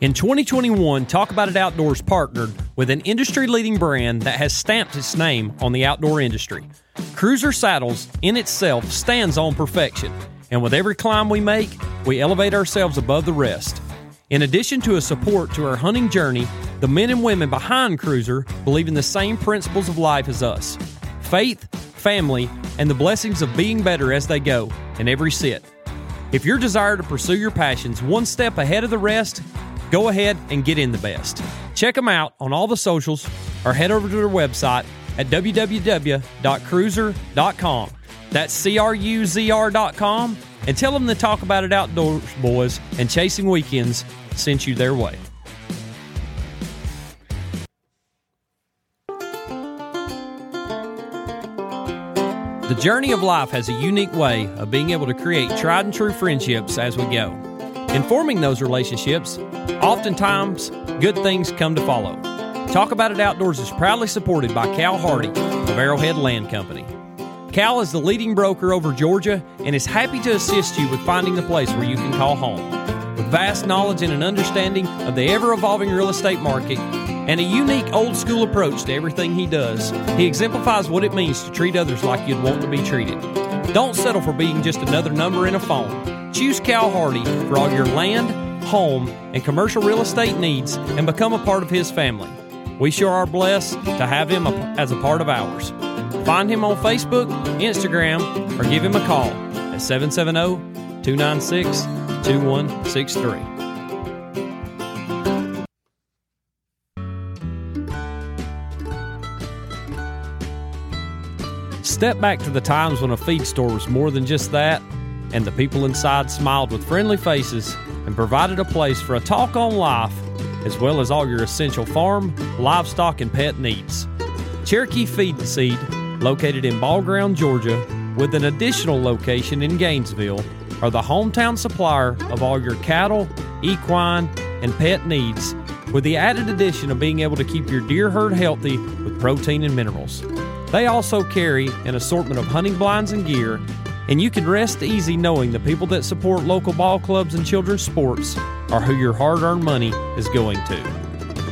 In 2021, Talk About It Outdoors partnered with an industry leading brand that has stamped its name on the outdoor industry. Cruzr Saddles in itself stands on perfection, and with every climb we make, we elevate ourselves above the rest. In addition to a support to our hunting journey, the men and women behind Cruiser believe in the same principles of life as us faith, family, and the blessings of being better as they go in every sit. If your desire to pursue your passions one step ahead of the rest, go ahead and get in the best. Check them out on all the socials or head over to their website at www.cruzr.com. That's C R U Z R.com and tell them to talk about it outdoors, boys, and chasing weekends sent you their way. The journey of life has a unique way of being able to create tried and true friendships as we go. In forming those relationships, oftentimes good things come to follow. Talk About It Outdoors is proudly supported by Cal Hardy of Arrowhead Land Company. Cal is the leading broker over Georgia and is happy to assist you with finding the place where you can call home. With vast knowledge and an understanding of the ever evolving real estate market and a unique old school approach to everything he does, he exemplifies what it means to treat others like you'd want to be treated. Don't settle for being just another number in a phone. Choose Cal Hardy for all your land, home, and commercial real estate needs and become a part of his family. We sure are blessed to have him as a part of ours. Find him on Facebook, Instagram, or give him a call at 770 296 2163. Step back to the times when a feed store was more than just that, and the people inside smiled with friendly faces and provided a place for a talk on life, as well as all your essential farm, livestock, and pet needs. Cherokee Feed and Seed, located in Ball Ground, Georgia, with an additional location in Gainesville, are the hometown supplier of all your cattle, equine, and pet needs, with the added addition of being able to keep your deer herd healthy with protein and minerals. They also carry an assortment of hunting blinds and gear, and you can rest easy knowing the people that support local ball clubs and children's sports are who your hard earned money is going to.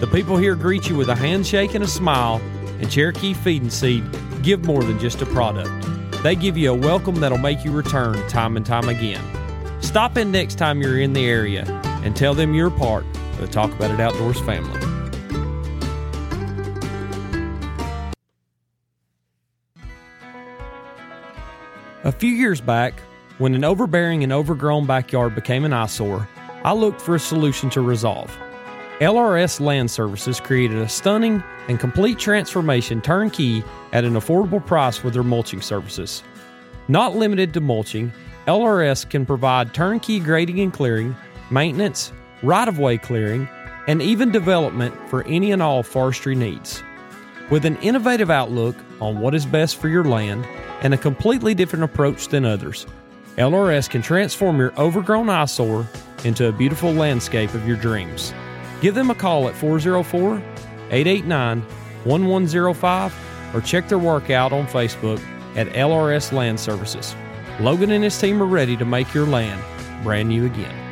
The people here greet you with a handshake and a smile, and Cherokee Feed and Seed give more than just a product. They give you a welcome that'll make you return time and time again. Stop in next time you're in the area and tell them you're part of the Talk About It Outdoors family. A few years back, when an overbearing and overgrown backyard became an eyesore, I looked for a solution to resolve. LRS Land Services created a stunning and complete transformation turnkey at an affordable price with their mulching services. Not limited to mulching, LRS can provide turnkey grading and clearing, maintenance, right of way clearing, and even development for any and all forestry needs. With an innovative outlook on what is best for your land and a completely different approach than others, LRS can transform your overgrown eyesore into a beautiful landscape of your dreams. Give them a call at 404 889 1105 or check their work out on Facebook at LRS Land Services. Logan and his team are ready to make your land brand new again.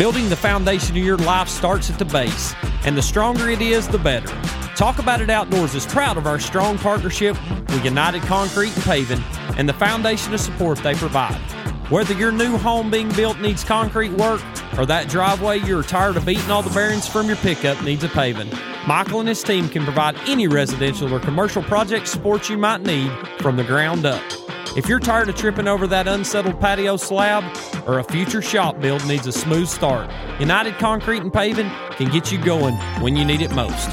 Building the foundation of your life starts at the base, and the stronger it is, the better. Talk About It Outdoors is proud of our strong partnership with United Concrete and Paving and the foundation of support they provide. Whether your new home being built needs concrete work or that driveway you're tired of beating all the bearings from your pickup needs a paving, Michael and his team can provide any residential or commercial project support you might need from the ground up. If you're tired of tripping over that unsettled patio slab or a future shop build needs a smooth start, United Concrete and Paving can get you going when you need it most.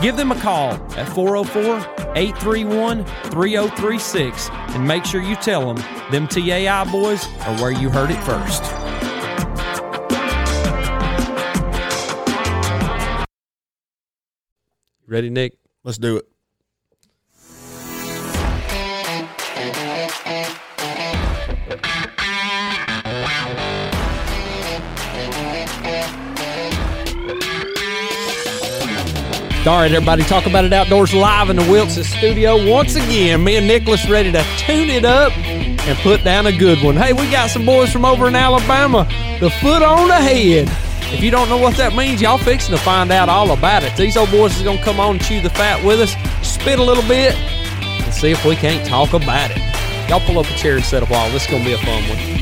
Give them a call at 404 831 3036 and make sure you tell them them TAI boys are where you heard it first. Ready, Nick? Let's do it. All right, everybody, talk about it outdoors live in the Wilson studio once again. Me and Nicholas ready to tune it up and put down a good one. Hey, we got some boys from over in Alabama. The foot on the head. If you don't know what that means, y'all fixing to find out all about it. These old boys is gonna come on and chew the fat with us, spit a little bit, and see if we can't talk about it. Y'all pull up a chair and sit a while. This is gonna be a fun one.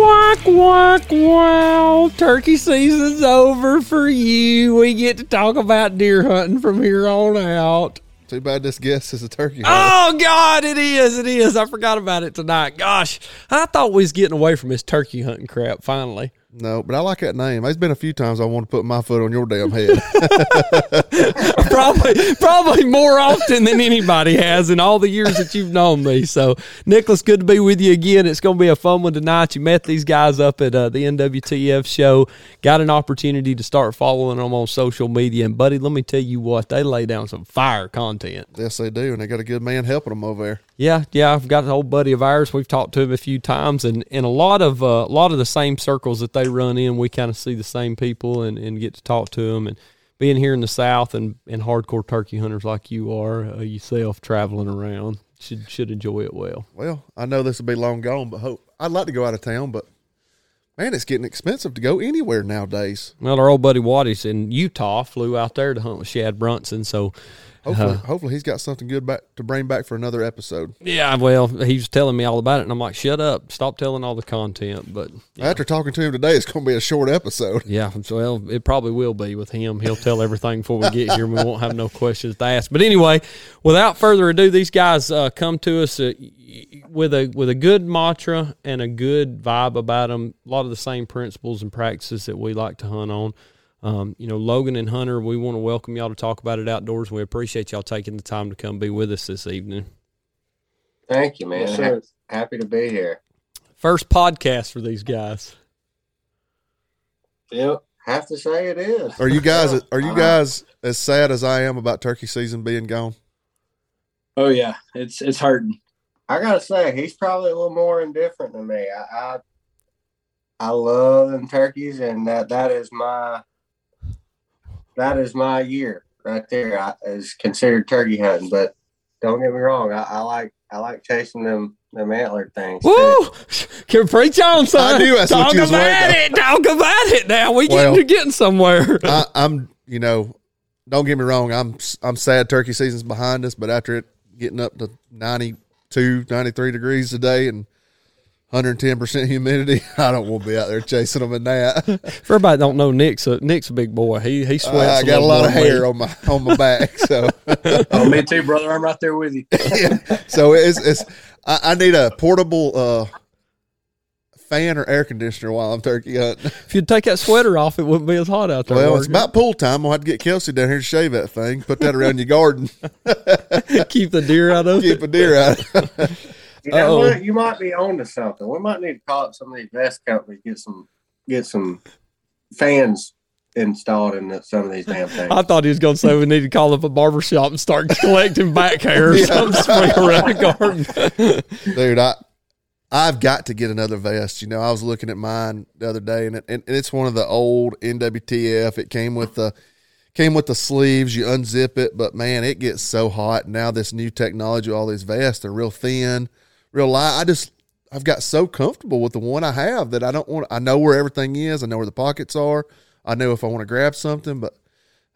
Walk, walk, wow. Turkey season's over for you. We get to talk about deer hunting from here on out. Too bad this guest is a turkey. hunter. Oh God, it is, it is. I forgot about it tonight. Gosh, I thought we was getting away from this turkey hunting crap finally. No, but I like that name. There's been a few times I want to put my foot on your damn head. probably, probably more often than anybody has in all the years that you've known me. So, Nicholas, good to be with you again. It's going to be a fun one tonight. You met these guys up at uh, the NWTF show. Got an opportunity to start following them on social media, and buddy, let me tell you what they lay down some fire content. Yes, they do, and they got a good man helping them over there. Yeah, yeah, I've got an old buddy of ours. We've talked to him a few times, and in a lot of uh, a lot of the same circles that they run in, we kind of see the same people and, and get to talk to them. And being here in the South and, and hardcore turkey hunters like you are uh, yourself, traveling around, should should enjoy it well. Well, I know this will be long gone, but hope I'd like to go out of town, but man, it's getting expensive to go anywhere nowadays. Well, our old buddy Waddy's in Utah flew out there to hunt with Shad Brunson, so Hopefully, uh, hopefully he's got something good back to bring back for another episode. Yeah, well, he was telling me all about it, and I'm like, "Shut up! Stop telling all the content." But after talking to him today, it's going to be a short episode. Yeah, well, it probably will be with him. He'll tell everything before we get here, and we won't have no questions to ask. But anyway, without further ado, these guys uh, come to us uh, with a with a good mantra and a good vibe about them. A lot of the same principles and practices that we like to hunt on. Um, you know, Logan and Hunter, we want to welcome y'all to talk about it outdoors. We appreciate y'all taking the time to come be with us this evening. Thank you, man. Yes, happy to be here. First podcast for these guys. Yep, have to say it is. Are you guys? Are you guys as sad as I am about turkey season being gone? Oh yeah, it's it's hurting. I gotta say, he's probably a little more indifferent than me. I I, I love them turkeys, and that that is my that is my year right there. I, is considered turkey hunting, but don't get me wrong. I, I like I like chasing them them antler things. Woo! Can preach on, son. I knew that's Talk what you was about it. Talk about it. Now we well, getting getting somewhere. I, I'm, you know, don't get me wrong. I'm I'm sad turkey season's behind us, but after it getting up to 92, 93 degrees today and 110% humidity. I don't want to be out there chasing them in that. For everybody don't know, Nick's a, Nick's a big boy. He he sweats. Uh, I got a, a lot of hair on my on my back. So, oh, me too, brother. I'm right there with you. yeah. So it's it's I, I need a portable uh, fan or air conditioner while I'm turkey hunting. If you'd take that sweater off, it wouldn't be as hot out there. Well, it's about pool time. I'll have to get Kelsey down here to shave that thing. Put that around your garden. Keep the deer out of Keep it. the deer out. You know what? You might be on to something. We might need to call up some of these vest companies, get some get some fans installed in some of these damn things. I thought he was going to say we need to call up a barber shop and start collecting back hair or yeah. something spring around the garden. Dude, I I've got to get another vest. You know, I was looking at mine the other day, and, it, and it's one of the old NWTF. It came with the came with the sleeves. You unzip it, but man, it gets so hot now. This new technology, all these vests, they're real thin real light. I just I've got so comfortable with the one I have that I don't want. I know where everything is. I know where the pockets are. I know if I want to grab something, but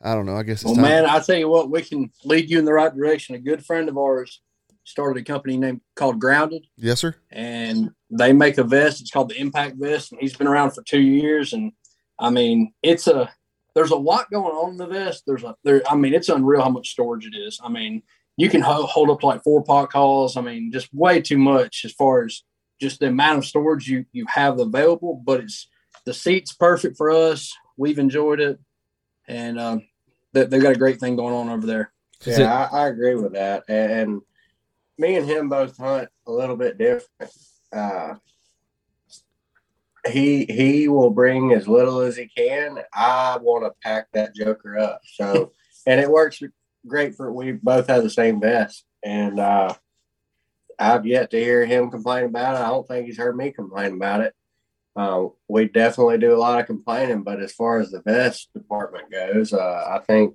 I don't know. I guess. It's well, time. man, I tell you what, we can lead you in the right direction. A good friend of ours started a company named called Grounded. Yes, sir. And they make a vest. It's called the Impact Vest, and he's been around for two years. And I mean, it's a there's a lot going on in the vest. There's a there. I mean, it's unreal how much storage it is. I mean, you can hold, hold up like four pot calls. I mean, just way too much as far as just the amount of storage you you have available. But it's the seat's perfect for us. We've enjoyed it, and um, they, they've got a great thing going on over there. Yeah, I, I, agree with that. And, and, me and him both hunt a little bit different. Uh, he he will bring as little as he can. I want to pack that joker up. So, and it works great for we both have the same vest and uh I've yet to hear him complain about it. I don't think he's heard me complain about it. Uh, we definitely do a lot of complaining, but as far as the vest department goes, uh, I think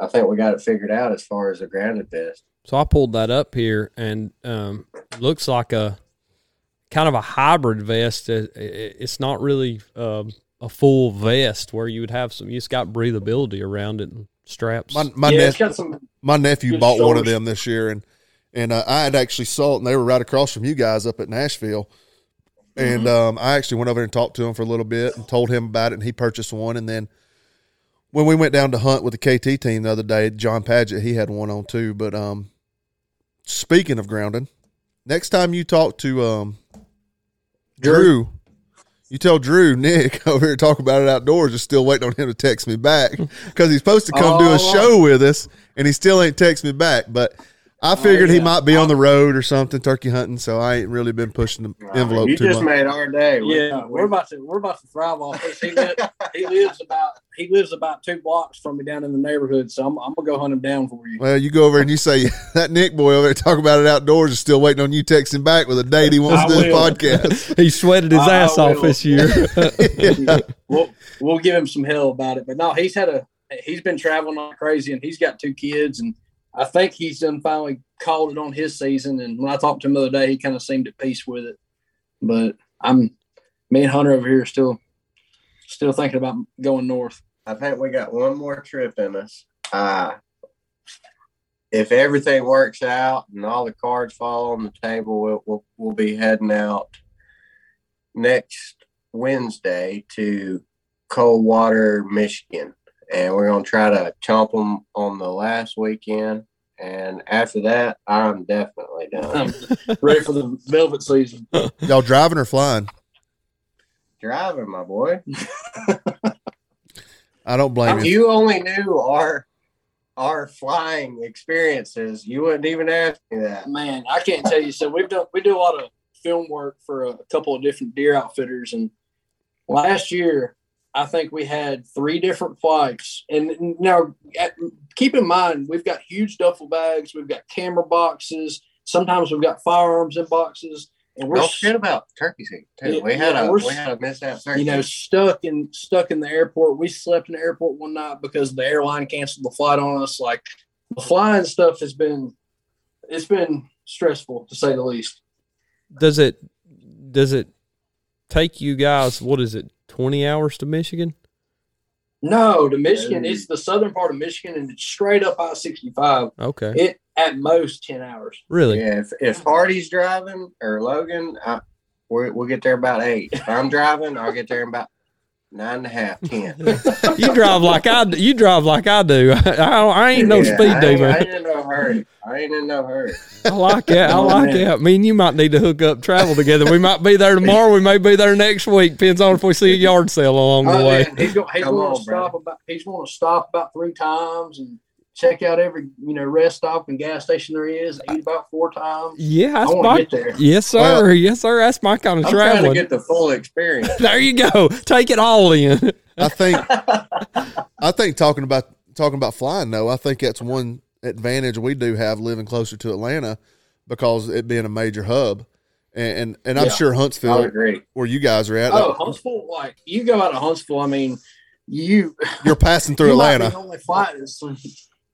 I think we got it figured out as far as the grounded vest. So I pulled that up here, and um, looks like a kind of a hybrid vest. It's not really um, a full vest where you would have some. You just got breathability around it and straps. My my, yeah, nep- it's got some. my nephew good bought one of them this year, and and uh, I had actually saw it, and they were right across from you guys up at Nashville. And um, I actually went over and talked to him for a little bit and told him about it, and he purchased one. And then when we went down to hunt with the KT team the other day, John Paget he had one on too. But um, speaking of grounding, next time you talk to um, Drew, you tell Drew Nick over here talk about it outdoors is still waiting on him to text me back because he's supposed to come do a Oh. show with us, and he still ain't text me back. But I oh, figured he yeah. might be on the road or something, turkey hunting. So I ain't really been pushing the envelope you too just much. made our day. Yeah, we- we're about to we're about to thrive off this. He, li- he lives about he lives about two blocks from me down in the neighborhood, so I'm, I'm gonna go hunt him down for you. Well, you go over and you say that Nick boy over there talk about it outdoors is still waiting on you texting back with a date he wants I to do the will. podcast. he sweated his I ass off this year. Yeah. We'll we'll give him some hell about it, but no, he's had a he's been traveling like crazy, and he's got two kids, and I think he's done finally called it on his season. And when I talked to him the other day, he kind of seemed at peace with it. But I'm me and Hunter over here still still thinking about going north. I think we got one more trip in us. Uh, if everything works out and all the cards fall on the table, we'll, we'll, we'll be heading out next Wednesday to Coldwater, Michigan. And we're going to try to chomp them on the last weekend. And after that, I'm definitely done. I'm ready for the velvet season. Y'all driving or flying? Driving, my boy. I don't blame If you. you only knew our our flying experiences, you wouldn't even ask me that. Man, I can't tell you. So we've done we do a lot of film work for a couple of different deer outfitters, and last year I think we had three different flights. And now, at, keep in mind, we've got huge duffel bags, we've got camera boxes. Sometimes we've got firearms in boxes, and we're Don't forget about turkey season too. Yeah, we had yeah, a we're- had a mishap turkey. you know stuck in stuck in the airport. We slept in the airport one night because the airline canceled the flight on us. Like the flying stuff has been, it's been stressful to say the least. does it does it take you guys what is it 20 hours to michigan No, to Michigan, No. it's the southern part of Michigan, and it's straight up I sixty five. okay It at most ten hours. really yeah, if if Hardy's driving or Logan, I, we we'll get there about eight. If I'm driving, I'll get there in about nine and a half, ten. you drive like i d- you drive like i do i, I ain't no Yeah, speed I ain't, I ain't in no hurry. I ain't in no hurry. i like it i like man. it i mean you might need to hook up travel together we might be there tomorrow we may be there next week depends on if we see a yard sale along the Oh, way man, he's going. He's Come going on, to stop about. He's going to stop about three times and check out every you know rest stop and gas station there is. Eat about four times. yeah I that's want to get there. yes sir Well- yes sir that's my kind of I'm trying to get the full experience. there you go take it all in I think I think talking about talking about flying though, I think that's one advantage we do have living closer to Atlanta because it being a major hub. And and, and I'm Yeah. sure Huntsville agree. where you guys are at, Oh, uh, Huntsville! Like you go out of Huntsville, I mean, you you're passing through you might be Atlanta. the only flight that's,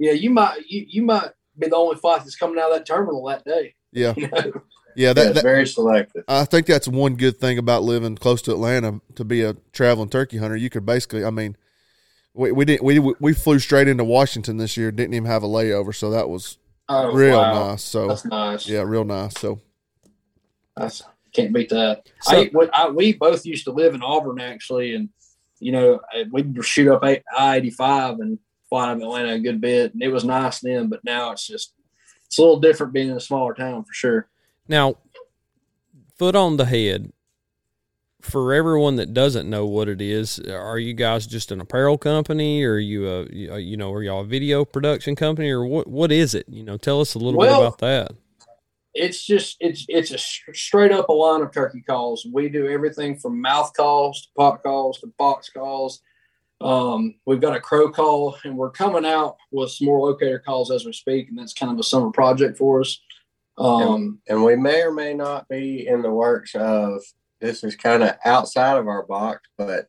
yeah, you might you, you might be the only flight that's coming out of that terminal that day. Yeah. You know? Yeah, Yeah, that, it's that very selective. I think that's one good thing about living close to Atlanta to be a traveling turkey hunter. You could basically, I mean, we, we didn't we we flew straight into Washington this year. Didn't even have a layover, so that was Oh, real wow. nice. So That's nice. yeah, real nice. So That's can't beat that. So- I, when I, we both used to live in Auburn actually, and you know we'd shoot up I eighty five and fly out of Atlanta a good bit, and it was nice then. But now it's just it's a little different being in a smaller town for sure. Now, foot on the head. For everyone that doesn't know what it is, are you guys just an apparel company, or are you a you- know, are y'all a video production company, or what? What is it? You know, tell us a little Well- bit about that. It's just it's it's a sh- straight up a line of turkey calls. We do everything from mouth calls to pot calls to box calls. Um, we've got a crow call, and we're coming out with some more locator calls as we speak, and that's kind of a summer project for us. Um, and we may or may not be in the works of this is kind of outside of our box, but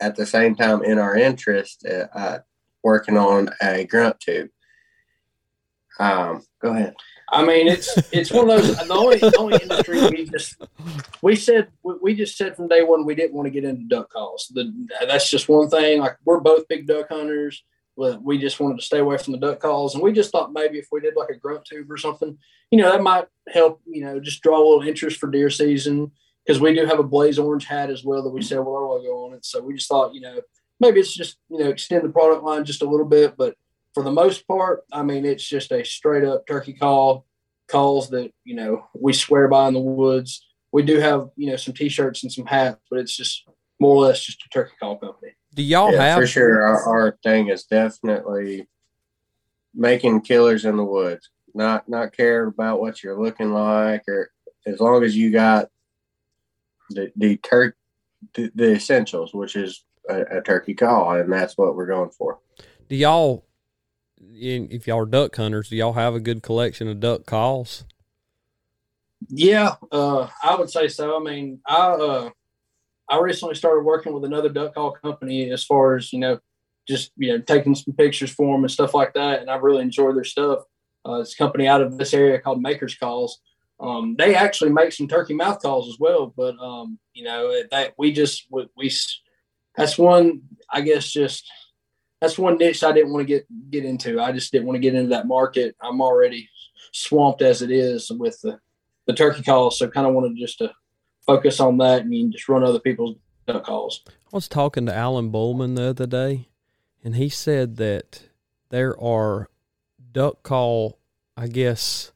at the same time in our interest, uh, uh, working on a grunt tube. Um, go ahead. I mean, it's it's one of those. The only the only industry we just we said we, just said from day one we didn't want to get into duck calls. The, that's just one thing. Like we're both big duck hunters, but we just wanted to stay away from the duck calls, and we just thought maybe if we did like a grunt tube or something, you know, that might help. You know, just draw a little interest for deer season because we do have a blaze orange hat as well that we sell with our logo on it. So we just thought, you know, maybe it's just you know extend the product line just a little bit, but for the most part, I mean, it's just a straight up turkey call, calls that, you know, we swear by in the woods. We do have, you know, some t-shirts and some hats, but it's just more or less just a turkey call company. Do y'all Yeah, have for sure. Our, our thing is definitely making killers in the woods. Not not care about what you're looking like, or as long as you got the the tur- the, the essentials, which is a, a turkey call, and that's what we're going for. do y'all in- if y'all are duck hunters, do y'all have a good collection of duck calls? Yeah, uh, I would say so. I mean, I uh, I recently started working with another duck call company as far as you know, just you know taking some pictures for them and stuff like that, and I really enjoy their stuff. Uh, it's a company out of this area called Makers Calls. Um, they actually make some turkey mouth calls as well, but um, you know that we just we, we that's one I guess just that's one niche I didn't want to get get into. I just didn't want to get into that market. I'm already swamped as it is with the the turkey calls, so kind of wanted just to focus on that and just run other people's duck calls. I was talking to Alan Bullman the other day, and he said that there are duck call, I guess,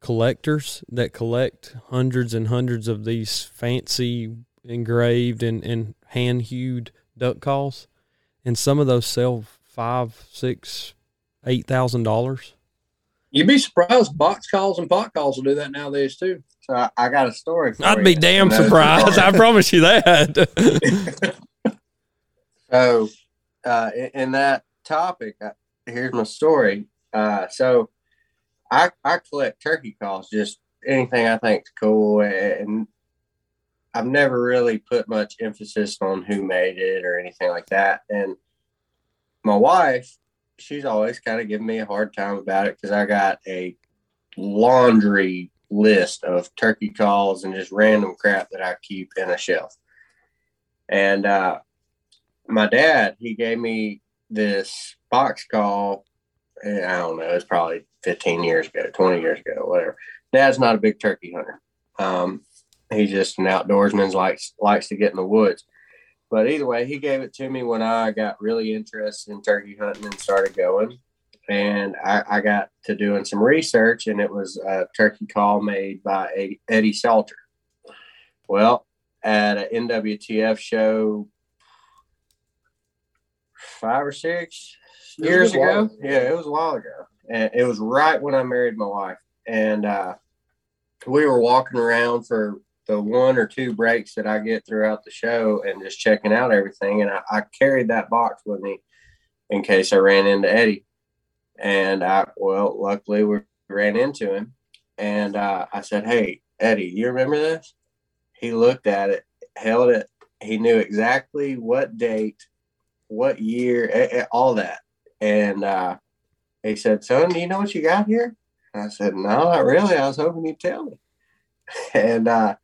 collectors that collect hundreds and hundreds of these fancy engraved and, and hand hewed duck calls, and some of those sell five, six, eight thousand dollars. You'd be surprised. Box calls and pot calls will do that nowadays too. So I, I got a story. For I'd you. be damn surprised. I promise you that. So, uh, in, in that topic, uh, here's my story. Uh, so, I I collect turkey calls, just anything I think's cool, and I've never really put much emphasis on who made it or anything like that. And my wife, she's always kind of giving me a hard time about it because I got a laundry list of turkey calls and just random crap that I keep in a shelf. And uh, my dad, he gave me this box call. I don't know, it's probably 15 years ago, 20 years ago, whatever. Dad's not a big turkey hunter. Um, he's just an outdoorsman, likes likes to get in the woods. But either way, he gave it to me when I got really interested in turkey hunting and started going. And I, I got to doing some research, and it was a turkey call made by a, Eddie Salter. Well, at an NWTF show five or six years ago. Yeah, it was a while ago. And it was right when I married my wife. And uh, we were walking around for the one or two breaks that I get throughout the show and just checking out everything. And I, I carried that box with me in case I ran into Eddie. And I, well, luckily we ran into him. And uh, I said, Hey, Eddie, you remember this? He looked at it, held it. He knew exactly what date, what year, all that. And uh, he said, Son, do you know what you got here? I said, No, not really. I was hoping you'd tell me. And uh,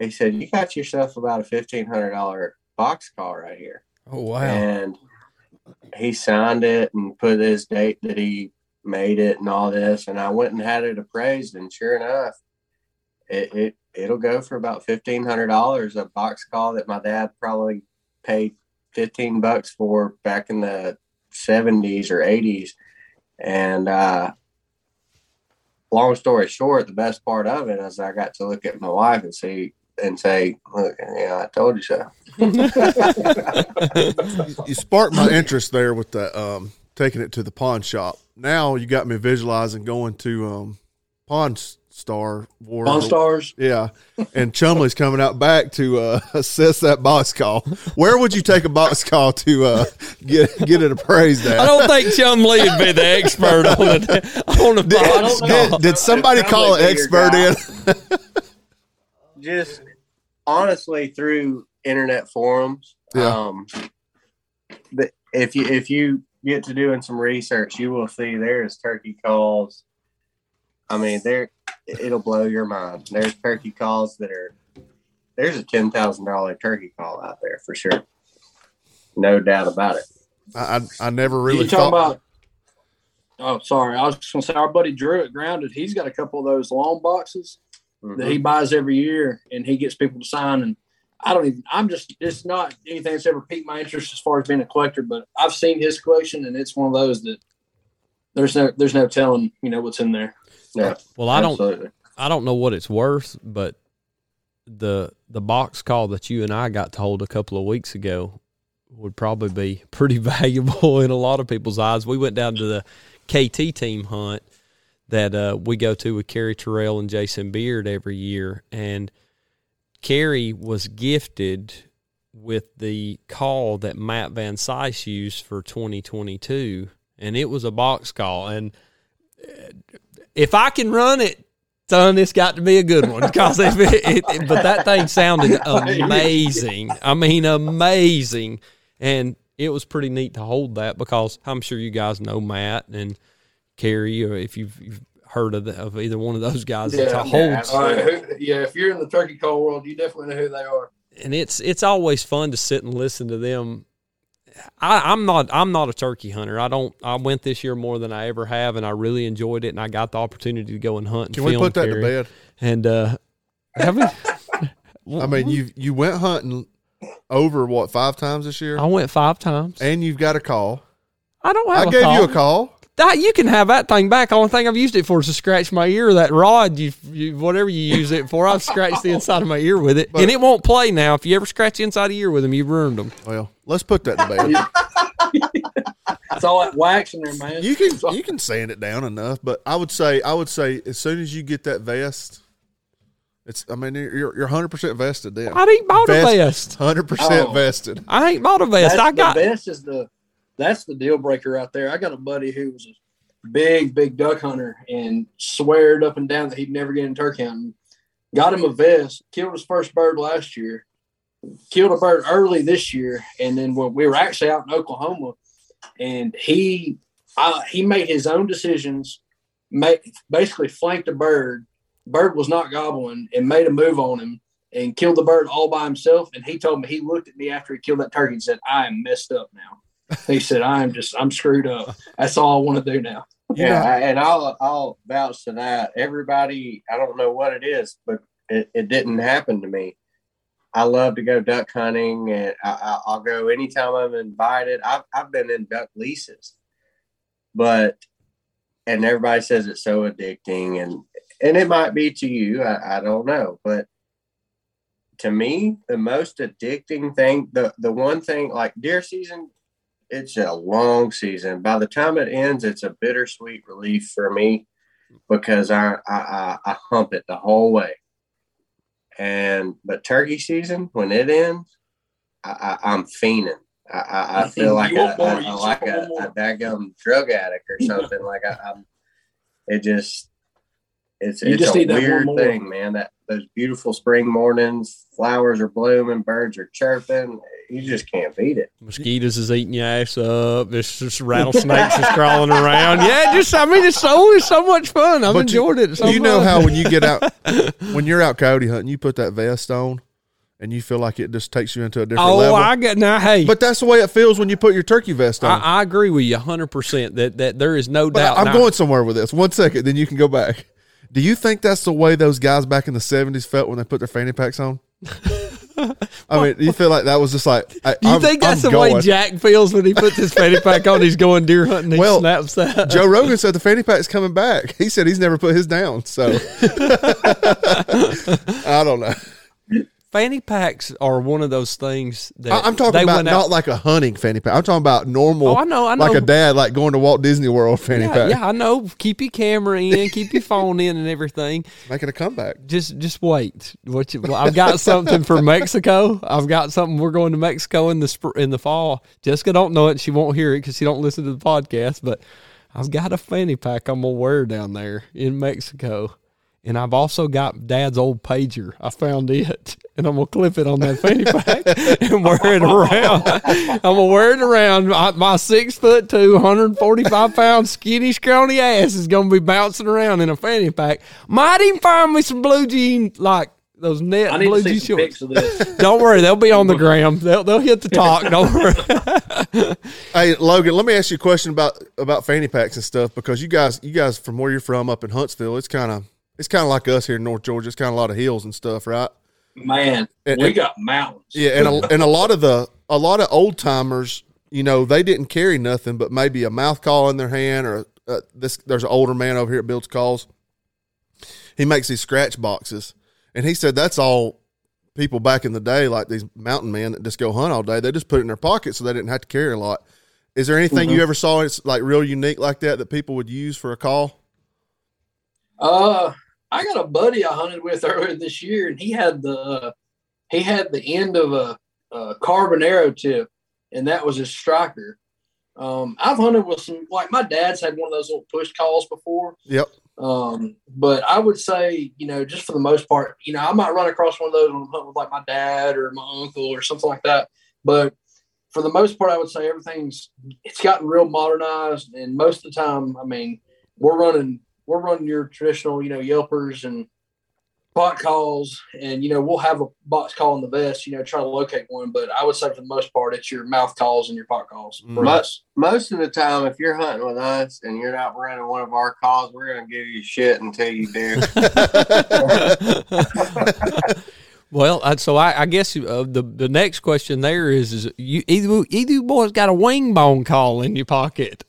he said, You got yourself about a $1,500 box call right here. oh wow! And he signed it and put his date that he made it and all this. And I went and had it appraised. And sure enough, it, it, it'll go for about $1,500 a box call that my dad probably paid 15 bucks for back in the 70s or 80s. And, uh, long story short, the best part of it is I got to look at my wife and see and say, "Look, yeah, I told you so." you sparked my interest there with the um, taking it to the pawn shop. Now you got me visualizing going to um, pawn Star War. Pawn Stars. Yeah, and Chumlee's coming out back to uh, assess that box call. Where would you take a box call to uh, get get it appraised at? I don't think Chumley would be the expert on it on the did, box know. did, call. did somebody call an probably be your expert in? just honestly through internet forums. Yeah. Um, but if you if you get to doing some research, you will see there's turkey calls. I mean, there it'll blow your mind. There's turkey calls that are there's a ten thousand dollar turkey call out there for sure. No doubt about it. I, I I never really you talking thought. about? Oh, sorry. I was just gonna say our buddy Drew at Grounded. He's got a couple of those long boxes that mm-hmm. he buys every year, and he gets people to sign. And I don't even. I'm just. It's not anything that's ever piqued my interest as far as being a collector. But I've seen his collection, and it's one of those that there's no there's no telling you know what's in there. Yeah, Well, I don't absolutely. I don't know what it's worth, but the the box call that you and I got to hold a couple of weeks ago would probably be pretty valuable in a lot of people's eyes. We went down to the KT team hunt that uh, we go to with Kerry Terrell and Jason Beard every year, and Kerry was gifted with the call that Matt Van Cise used for 2022, and it was a box call. And uh, if I can run it, son, it's got to be a good one. Because if it, it, but that thing sounded amazing. I mean, amazing, and it was pretty neat to hold that because I'm sure you guys know Matt and Kerry, or if you've, you've heard of, the, of either one of those guys to hold yeah, All right, who, yeah. If you're in the turkey call world, you definitely know who they are. and it's it's always fun to sit and listen to them. I, I'm not I'm not a turkey hunter. I don't. I went this year more than I ever have, and I really enjoyed it. And I got the opportunity to go and hunt. And Can we film put that to bed? And uh, have we? I mean, you you went hunting over what five times this year, I went five times. and you've got a call. I don't have. I a gave call. you a call. That you can have that thing back. Only thing I've used it for is to scratch my ear. That rod, you, you whatever you use it for, I've scratched the inside of my ear with it, But- and it won't play now. If you ever scratch the inside of your ear with them, you've ruined them. Well, let's put that to bed. It's all that wax in there, man. You can you can sand it down enough, but I would say I would say as soon as you get that vest, it's I mean you're you're hundred percent vested then. I ain't bought a Vest. vest. Hundred percent Oh. vested. I ain't bought a vest. That's I got. the best is the that's the deal breaker out there. I got a buddy who was a big, big duck hunter and sweared up and down that he'd never get in turkey hunting. Got him a vest, killed his first bird last year, killed a bird early this year, and then when we were actually out in Oklahoma, and he uh, he made his own decisions, made, basically flanked a bird. Bird was not gobbling and made a move on him and killed the bird all by himself. And he told me he looked at me after he killed that turkey and said, "I am messed up now." He said, "I am just I'm screwed up. That's all I want to do now." Yeah, I- and I'll I'll vouch to that. Everybody, I don't know what it is, but it, it didn't happen to me. I love to go duck hunting, and I, I, I'll go anytime I'm invited. I've I've been in duck leases, but and everybody says it's so addicting, and and it might be to you. I, I don't know, but to me, the most addicting thing, the the one thing like deer season, it's a long season. By the time it ends, it's a bittersweet relief for me because I I, I, I hump it the whole way. And but turkey season, when it ends, I, I, I'm fiending. I, I, I feel like You a, more, a- you like a, a daggum drug addict or something. like I, I'm, it just it's You it's just a need weird thing, man. That those beautiful spring mornings, flowers are blooming, birds are chirping. You just can't beat it. Mosquitoes is eating your ass up. There's just rattlesnakes is crawling around. Yeah, just I mean, it's so it's so much fun. I've But you- enjoyed it. So you know how when you get out when you're out coyote hunting, you put that vest on, and you feel like it just takes you into a different level. Oh, level. I got now. Hey, but that's the way it feels when you put your turkey vest on. I, I agree with you hundred percent. That that there is no But doubt. I'm Now, going somewhere with this. One second, then you can go back. Do you think that's the way those guys back in the '70s felt when they put their fanny packs on? I mean, do you feel like that was just like. I, Do you I'm- think that's I'm the way. Jack feels when he puts his fanny pack on? He's going deer hunting. He Well, snaps that. Joe Rogan said the fanny pack's coming back. He said he's never put his down. So I don't know. Fanny packs are one of those things that I, am talking they about not out- like a hunting fanny pack. I'm talking about normal. Oh, I know, I know. Like a dad, like going to Walt Disney World fanny yeah, pack, yeah, I know. Keep your camera in, keep your phone in, and everything. making a comeback. Just, just wait. What you, well, I've got something for Mexico. I've got something. We're going to Mexico in the in the fall. Jessica don't know it. She won't hear it because she don't listen to the podcast. But I've got a fanny pack I'm gonna wear down there in Mexico. And I've also got Dad's old pager. I found it, and I'm gonna clip it on that fanny pack and wear it around. I'm gonna wear it around. My, my six foot two, 145 pound, skinny, scrawny ass is gonna be bouncing around in a fanny pack. Might even find me some blue jean, like those net I need blue to jean some shorts. of this. Don't worry, they'll be on the gram. They'll they'll hit the talk. Don't worry. Hey Logan, let me ask you a question about about fanny packs and stuff because you guys, you guys from where you're from up in Huntsville, it's kind of it's kind of like us here in North Georgia. It's kind of a lot of hills and stuff, right? Man, And- we and- got mountains. Yeah, and a, and a lot of the a lot of old timers, you know, they didn't carry nothing but maybe a mouth call in their hand or uh, this. There's an older man over here that builds calls. He makes these scratch boxes, and he said that's all people back in the day, like these mountain men that just go hunt all day. They just put it in their pocket so they didn't have to carry a lot. Is there anything you ever saw it's like real unique like that that people would use for a call? Uh, I got a buddy I hunted with earlier this year, and he had the uh, he had the end of a, a carbon arrow tip, and that was his striker. Um, I've hunted with some like my dad's had one of those little push calls before. Yep. Um, but I would say, you know, just for the most part, you know, I might run across one of those when I'm hunting with like my dad or my uncle or something like that. But for the most part, I would say everything's it's gotten real modernized, and most of the time, I mean, we're running we're running your traditional, you know, Yelpers and pot calls, and you know, we'll have a box call in the vest, you know, try to locate one. But I would say for the most part, it's your mouth calls and your pot calls. for Mm. us. Most of the time, if you're hunting with us and you're not running one of our calls, we're gonna give you shit until you do. well, uh, so I, I guess uh, the the next question there is: is you either either you boys got a wing bone call in your pocket?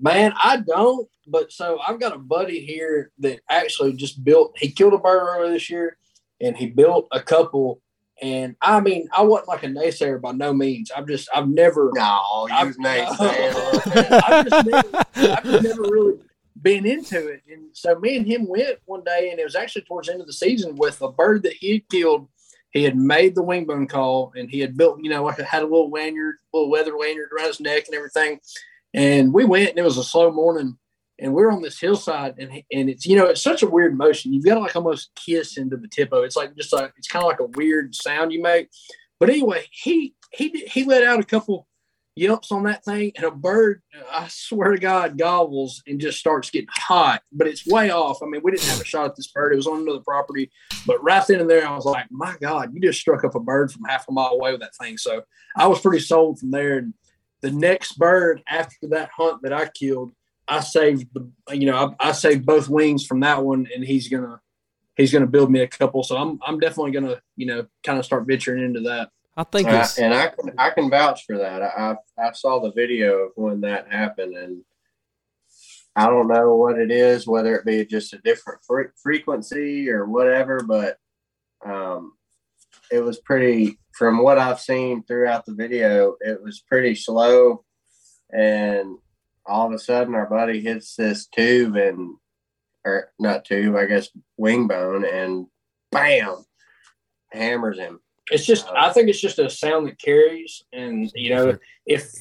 Man, I don't. But so I've got a buddy here that actually just built. He killed a bird earlier this year, and he built a couple. And I mean, I wasn't like a naysayer by no means. I've just, I've never, no, you I've, naysaying. I've, just never, I've just never really been into it. And so me and him went one day, and it was actually towards the end of the season with a bird that he had killed. He had made the wingbone call, and he had built, you know, like had a little lanyard, little weather lanyard around his neck and everything. And we went, and it was a slow morning, and we're on this hillside, and and it's you know it's such a weird motion. You've got to like almost kiss into the tippo. It's like just like it's kind of like a weird sound you make. But anyway, he he he let out a couple yelps on that thing, and a bird, I swear to God, gobbles and just starts getting hot. But it's way off. I mean, we didn't have a shot at this bird. It was on another property. But right then and there, I was like, my God, you just struck up a bird from half a mile away with that thing. So I was pretty sold from there. And the next bird after that hunt that I killed, I saved the, you know, I, I saved both wings from that one, and he's gonna, he's gonna build me a couple. So I'm, I'm definitely gonna, you know, kind of start venturing into that. I think it's and I can I can vouch for that. I I I saw the video of when that happened, and I don't know what it is, whether it be just a different fre- frequency or whatever, but um, it was pretty. From what I've seen throughout the video, it was pretty slow, and all of a sudden, our buddy hits this tube and, or not tube, I guess, wing bone, and bam, hammers him. It's just, uh, I think it's just a sound that carries, and you know, if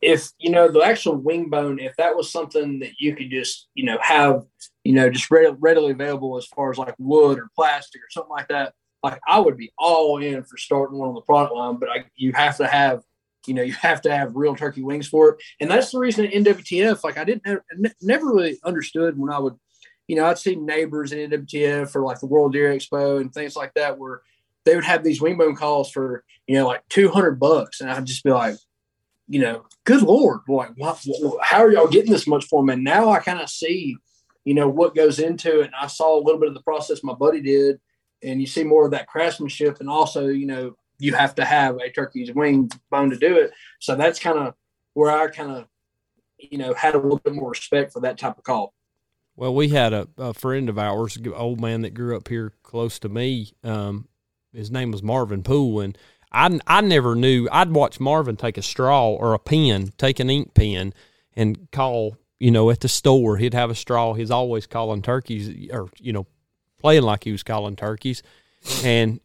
if you know the actual wing bone, if that was something that you could just you know have, you know, just readily, readily available as far as like wood or plastic or something like that, like I would be all in for starting one on the product line. But I, you have to have, you know, you have to have real turkey wings for it, and that's the reason at NWTF, like I didn't never really understood when I would, you know, I'd see neighbors in NWTF or like the World Deer Expo and things like that where they would have these wing wingbone calls for you know like 200 bucks. And i'd just be like you know good lord like what, how are y'all getting this much for me? And now i kind of see you know what goes into it. And i saw a little bit of the process my buddy did. And you see more of that craftsmanship and also you know you have to have a turkey's wing bone to do it so that's kind of where i kind of you know had a little bit more respect for that type of call Well, we had a, a friend of ours, old man that grew up here close to me. Um, his name was Marvin Poole, and I I never knew. I'd watch Marvin take a straw or a pen, take an ink pen, and call. You know, at the store, he'd have a straw. He's always calling turkeys, or you know, playing like he was calling turkeys. And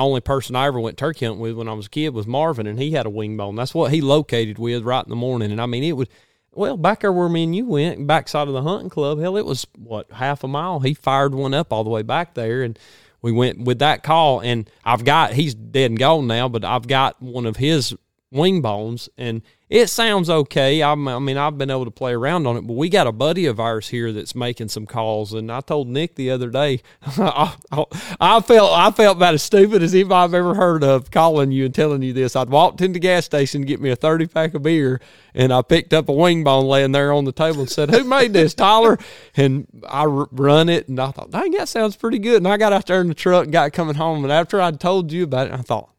only person I ever went turkey hunting with when I was a kid was Marvin, and he had a wing bone. That's what he located with right in the morning. And I mean, it would, well, back there where me and you went, backside of the hunting club, hell, it was what, half a mile. He fired one up all the way back there. And we went with that call. And I've got, he's dead and gone now, but I've got one of his wing bones. And it sounds okay. I'm, I mean, I've been able to play around on it, but we got a buddy of ours here that's making some calls, and I told Nick the other day, I, I, I, felt I felt about as stupid as anybody I've ever heard of calling you and telling you this. I'd walked into the gas station to get me a thirty pack of beer, and I picked up a wing bone laying there on the table and said, "Who made this, Tyler?" And I run it, and I thought, "Dang, that sounds pretty good." And I got out there in the truck and got coming home, and after I'd told you about it, I thought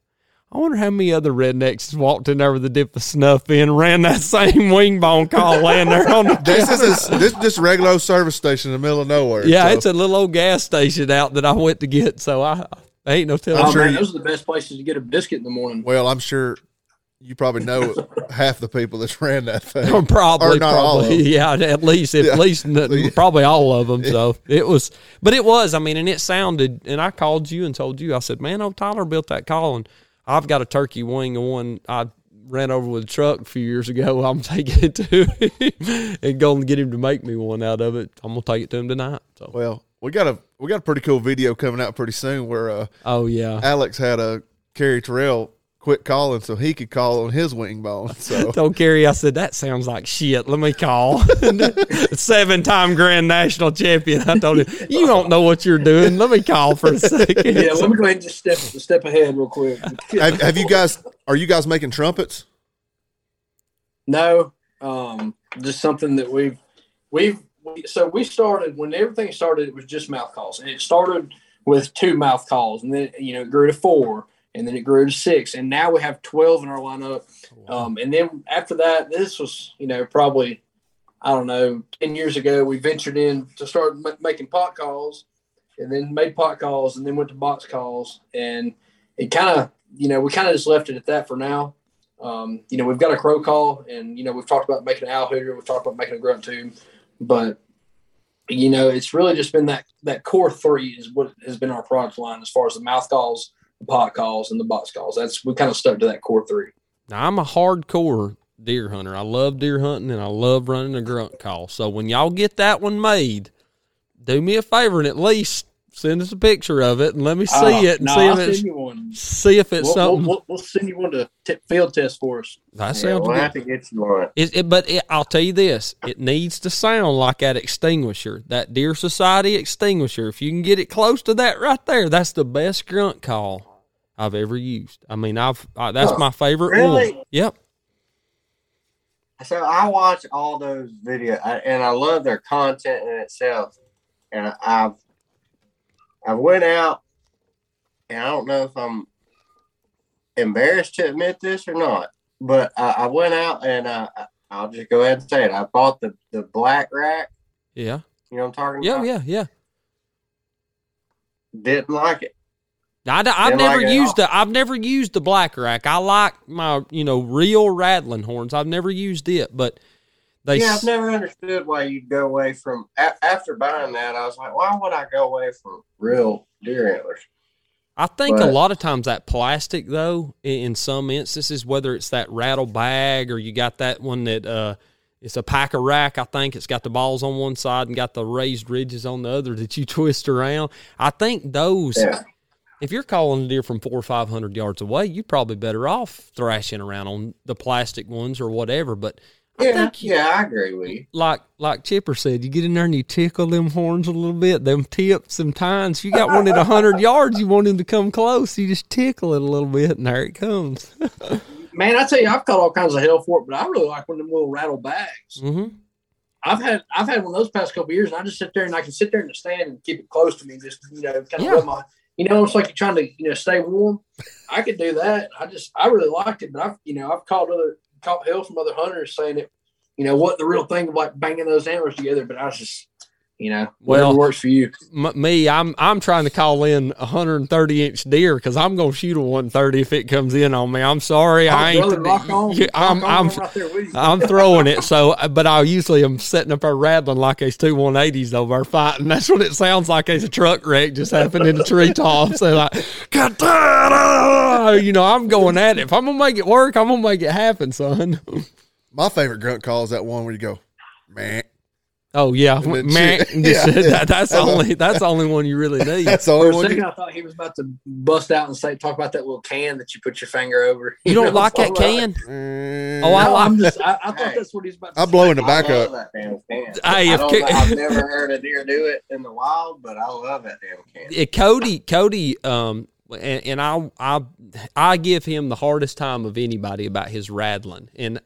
I wonder how many other rednecks walked in there with a dip of snuff in, ran that same wing bone call laying there on the This is a, this just regular service station in the middle of nowhere. Yeah, so. it's a little old gas station out that I went to get. So I, I ain't no telling. Oh, sure man, you- those are the best places to get a biscuit in the morning. Well, I'm sure you probably know half the people that ran that thing. probably, Or not all of probably, them. yeah. At least, at Yeah. least, n- probably all of them. So it was, but it was. I mean, and it sounded. And I called you and told you. I said, "Man, old Tyler built that call, and I've got a turkey wing of one I ran over with a truck a few years ago. I'm taking it to him and going to get him to make me one out of it. I'm gonna take it to him tonight. So, Well, we got a we got a pretty cool video coming out pretty soon where uh, oh yeah. Alex had a Carrie Terrell quit calling so he could call on his wing bone. So told Kerry, I said, that sounds like shit. Let me call. Seven time grand national champion. I told him, you don't know what you're doing. Let me call for a second. Yeah, let me go ahead and just step step ahead real quick. have, have you guys are you guys making trumpets? No, um, just something that we've we've we, so we started when everything started. It was just mouth calls, and it started with two mouth calls, and then you know it grew to four, and then it grew to six, and now we have twelve in our lineup. Um, and then after that, this was you know probably I don't know ten years ago. We ventured in to start ma- making pot calls, and then made pot calls, and then went to box calls, and it kind of you know we kind of just left it at that for now. Um, you know, we've got a crow call, and you know, we've talked about making an owl hooter, we've talked about making a grunt tube, but you know, it's really just been that that core three is what has been our product line as far as the mouth calls, the pot calls, and the box calls. That's we kind of stuck to that core three. Now, I'm a hardcore deer hunter. I love deer hunting and I love running a grunt call. So when y'all get that one made, do me a favor and at least send us a picture of it and let me ah, see Oh, it and no, see I'll if it's see if it's We'll, we'll, something. we'll, we'll send you one to t- field test for us. that Yeah, sounds we'll good. have to get you one. It, it, but it, I'll tell you this: it needs to sound like that extinguisher, that Deer Society extinguisher. If you can get it close to that right there, that's the best grunt call I've ever used. I mean, I've I, that's Huh. my favorite Really? one. Yep. So I watch all those videos, and I love their content in itself. And I've I went out, and I don't know if I'm embarrassed to admit this or not, but I, I went out and uh, I- I'll just go ahead and say it. I bought the the black rack. Yeah. You know what I'm talking Yeah. about? Yeah. Yeah. yeah. Didn't like it. I, have never like used the I've never used the black rack. I like my you know real rattling horns. I've never used it, but they yeah, I've never understood why you'd go away from. A- after buying that, I was like, why would I go away from real deer antlers? I think a lot of times that plastic though, in some instances, whether it's that rattle bag or you got that one that uh, it's a packer rack. I think it's got the balls on one side and got the raised ridges on the other that you twist around. I think those. Yeah. If you're calling a deer from four or five hundred yards away, you're probably better off thrashing around on the plastic ones or whatever. But Yeah, think you- yeah, I agree with you. like like Chipper said, you get in there and you tickle them horns a little bit, them tips, them tines. If you got one at hundred yards, you want him to come close. You just tickle it a little bit, and there it comes. Man, I tell you, I've caught all kinds of hell for it, but I really like one of them little rattle bags. hmm I've had I've had one of those past couple of years, and I just sit there and I can sit there in the stand and keep it close to me, just you know, kind of Yeah. rub my, you know, it's like you're trying to you know stay warm. I could do that. I just I really liked it, but I've you know I've caught other caught hell from other hunters saying it, you know, what the real thing of like banging those antlers together, but I was just You know, whatever Well, works for you. M- me, I'm I'm trying to call in a 130 inch deer because I'm gonna shoot a 130 if it comes in on me. I'm sorry, oh, I ain't. Oh, brother, rock on. Yeah, I'm I'm right you. I'm throwing it. So, uh, but I usually am setting up our rattling like it's two 180s over fighting. That's what it sounds like. It's a truck wreck just happened in the treetops. And like, you know, I'm going at it. If I'm gonna make it work, I'm gonna make it happen, son. My favorite grunt call is that one where you go, man. Oh yeah, man. shit. Yeah. that, that's the only that's the only one you really need. That's the For only a one. second, You, I thought he was about to bust out and say, talk about that little can that you put your finger over. You don't know, like that so, uh, can? Mm, Oh, I no, like- I'm just. I, I thought Hey. that's what he's about. To I say. blow in the I back love up. that damn can. Hey, I don't, I've never heard a deer do it in the wild, but I love that damn can. it, Cody, Cody, um, and, and I, I, I give him the hardest time of anybody about his rattling, and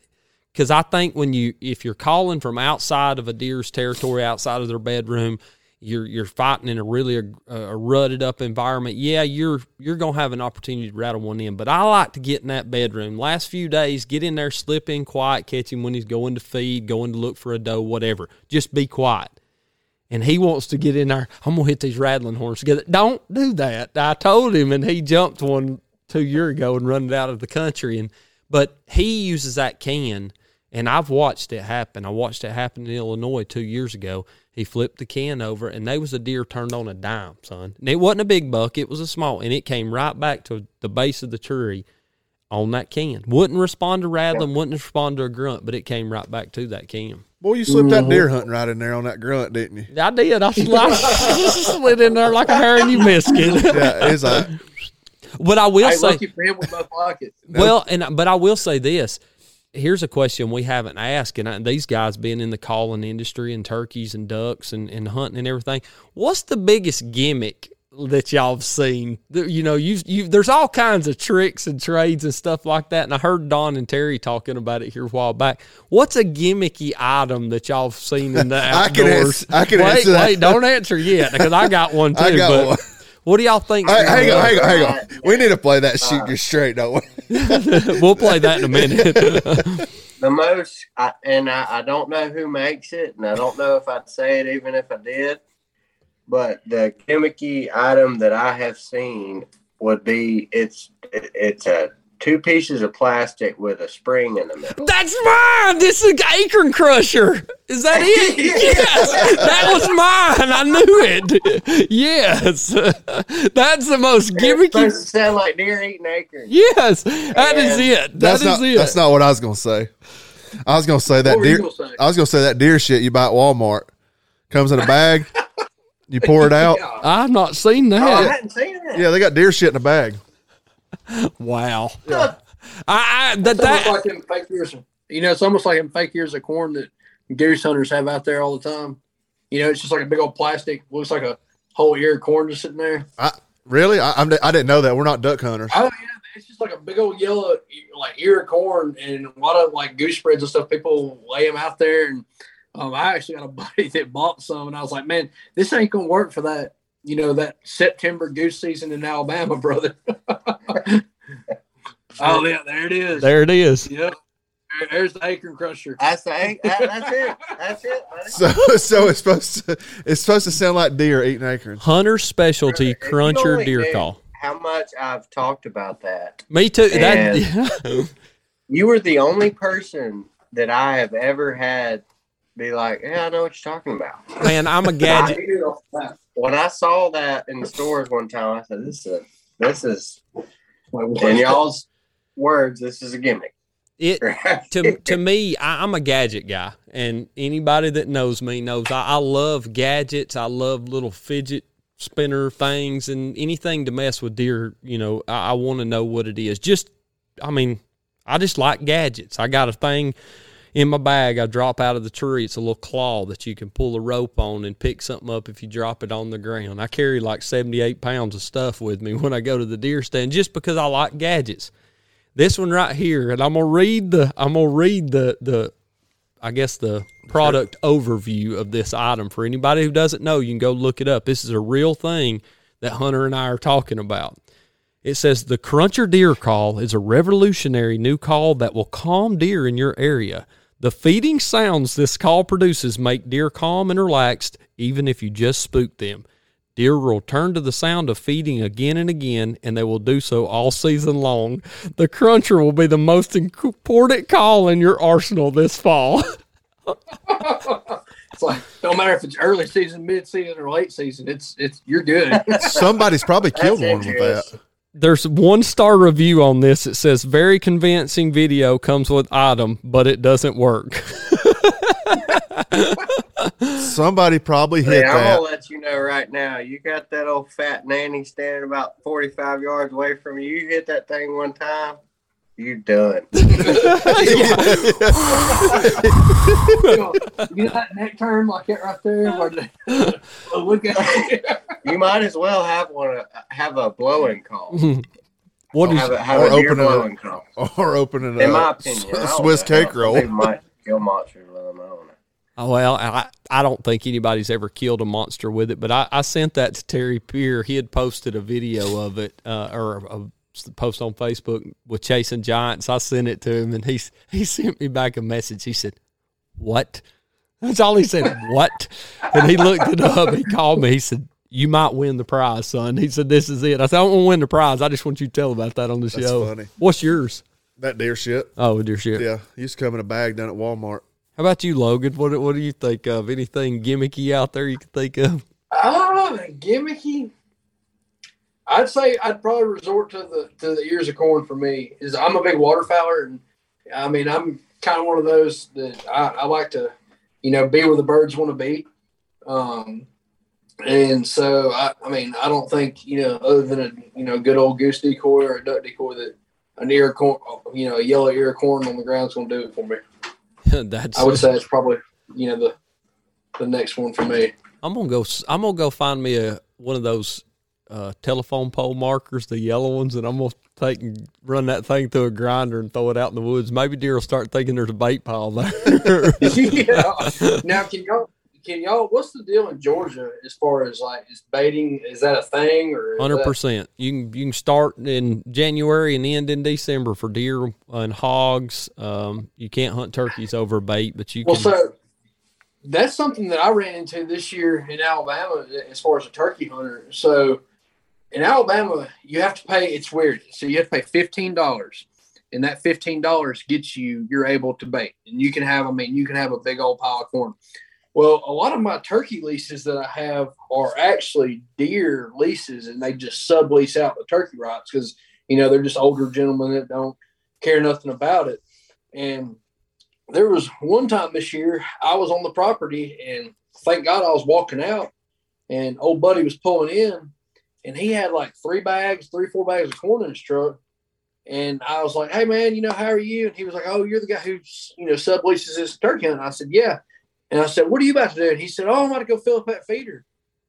because I think when you, if you're calling from outside of a deer's territory, outside of their bedroom, you're you're fighting in a really a, a rutted up environment. Yeah, you're you're gonna have an opportunity to rattle one in, but I like to get in that bedroom. Last few days, get in there, slip in quiet, catch him when he's going to feed, going to look for a doe, whatever. Just be quiet and he wants to get in there. I'm gonna hit these rattling horns together. Don't do that. I told him, and he jumped one two year ago and run it out of the country. And but he uses that can, and I've watched it happen. I watched it happen in Illinois two years ago. He flipped the can over, and there was a deer turned on a dime, son. And it wasn't a big buck; it was a small, and it came right back to the base of the tree on that can. Wouldn't respond to rattling, wouldn't respond to a grunt, but it came right back to that can. boy, you slipped that mm-hmm. deer hunting right in there on that grunt, didn't you? I did. I, slid, I slid in there like a hair and you missed it. Yeah, it's like But I will Hey, say, lucky for him, we both like it. well, and but I will say this. Here's a question we haven't asked, and I, these guys being in the calling industry and turkeys and ducks and, and hunting and everything, what's the biggest gimmick that y'all have seen? You know, you you there's all kinds of tricks and trades and stuff like that, and I heard Don and Terry talking about it here a while back. What's a gimmicky item that y'all have seen in the I can outdoors? ans- I can wait, answer that. wait, don't answer yet because I got one too. I got but one. What do y'all think? Hey, hang on, hang on, hang on. We need to play that shoot you straight, don't we? we'll play that in a minute. The most, I, and I, I don't know who makes it, and I don't know if I'd say it even if I did. But the gimmicky item that I have seen would be it's it, it's a two pieces of plastic with a spring in the middle. That's mine. This is Acorn Crusher. Is that it? yes, that was mine. I knew it. Yes, that's the most It's gimmicky. supposed to sound like deer eating acorns. Yes, that is And it. That That's is not. it. That's not what I was gonna say. I was gonna say that What were you deer. say? I was gonna say that deer shit you buy at Walmart comes in a bag. you pour it out. Yeah. I've not seen Oh, I hadn't seen that. Yeah, they got deer shit in a bag. Wow. I, I that, It's that like them fake ears. You know, it's almost like them fake ears of corn that goose hunters have out there all the time. You know, it's just like a big old plastic. Looks like a whole ear of corn just sitting there. I really. I, I'm, I didn't know that. We're not duck hunters. Oh yeah, it's just like a big old yellow like ear of corn and a lot of like goose spreads and stuff. People lay them out there, and um, I actually got a buddy that bought some, and I was like, man, this ain't gonna work for that. You know that September goose season in Alabama, brother. Oh, oh yeah, there it is. there it is. Yep. There's the acorn crusher. That's the that- that's it. That's it. buddy. So, so it's supposed to. It's supposed to sound like deer eating acorns. Hunter specialty If you cruncher deer knew call. How much I've talked about that. Me too. That You were the only person that I have ever had be like, "Yeah, I know what you're talking about." man, I'm a gadget. When I saw that in the stores one time, I said, "This is a, this is in y'all's words, this is a gimmick." It to to me, I, I'm a gadget guy, and anybody that knows me knows I, I love gadgets. I love little fidget spinner things and anything to mess with deer. You know, I, I want to know what it is. Just, I mean, I just like gadgets. I got a thing in my bag. I drop out of the tree. It's a little claw that you can pull a rope on and pick something up if you drop it on the ground. I carry like 78 pounds of stuff with me when I go to the deer stand just because I like gadgets this one right here, and I'm gonna read the I'm gonna read the the I guess the product overview of this item for anybody who doesn't know. You can go look it up. This is a real thing that Hunter and I are talking about. It says the Cruncher Deer Call is a revolutionary new call that will calm deer in your area. The feeding sounds this call produces make deer calm and relaxed, even if you just spook them. Deer will turn to the sound of feeding again and again, and they will do so all season long. The cruncher will be the most important call in your arsenal this fall. it's like no matter if it's early season, mid season, or late season, it's it's you're good. Somebody's probably killed one with that. There's one star review on this. It says very convincing video comes with item, but it doesn't work. Somebody probably hit Hey, I'm that. gonna let you know right now. You got that old fat nanny standing about 45 yards away from you. You hit that thing one time, you done. you know that neck turn like that right there. Where oh, look at. You might as well have one. uh, Have a blowing call. what is have a, have or a deer open it up. call. or opening In a my opinion, I don't Swiss cake roll. They might kill monsters with them. I don't know. Oh, well, I, I don't think anybody's ever killed a monster with it, but I, I sent that to Terry Peer. He had posted a video of it, uh, or a post on Facebook with chasing giants. I sent it to him, and he he sent me back a message. He said, "What?" That's all he said. What? And he looked it up. He called me. He said, "You might win the prize, son." He said, "This is it." I said, "I don't want to win the prize. I just want you to tell about that on the That's show." funny. What's yours? that deer shit. Oh, deer shit. Yeah, used to come in a bag down at Walmart. How about you, Logan? What what do you think of? Anything gimmicky out there you can think of? Ah, gimmicky. I'd say I'd probably resort to the to the ears of corn for me. Is I'm a big waterfowler, and I mean I'm kind of one of those that I, I like to, you know, be where the birds want to be. Um, and so I, I mean I don't think you know other than a you know good old goose decoy or a duck decoy that an ear corn, you know, a yellow ear of corn on the ground is going to do it for me. That's I would say it's probably you know the the next one for me. I'm gonna go. I'm gonna go find me a one of those uh, telephone pole markers, the yellow ones, and I'm gonna take and run that thing through a grinder and throw it out in the woods. Maybe deer will start thinking there's a bait pile there. yeah. Now, can y'all can y'all? What's the deal in Georgia as far as like is baiting? Is that a thing or? Hundred percent. You can you can start in January and end in December for deer and hogs. Um, you can't hunt turkeys over bait, but you Well, can. so that's something that I ran into this year in Alabama as far as a turkey hunter. So in Alabama, you have to pay. It's weird. So you have to pay fifteen dollars, and that fifteen dollars gets you. You're able to bait, and you can have. I mean, you can have a big old pile of corn. Well, a lot of my turkey leases that I have are actually deer leases, and they just sublease out the turkey rights because you know they're just older gentlemen that don't care nothing about it. And there was one time this year I was on the property, and thank God I was walking out, and old buddy was pulling in, and he had like three bags, three four bags of corn in his truck. And I was like, "Hey man, you know how are you?" And he was like, "Oh, you're the guy who you know subleases this turkey hunt." And I said, "Yeah." And I said, "What are you about to do?" And he said, "Oh, I'm about to go fill up that feeder."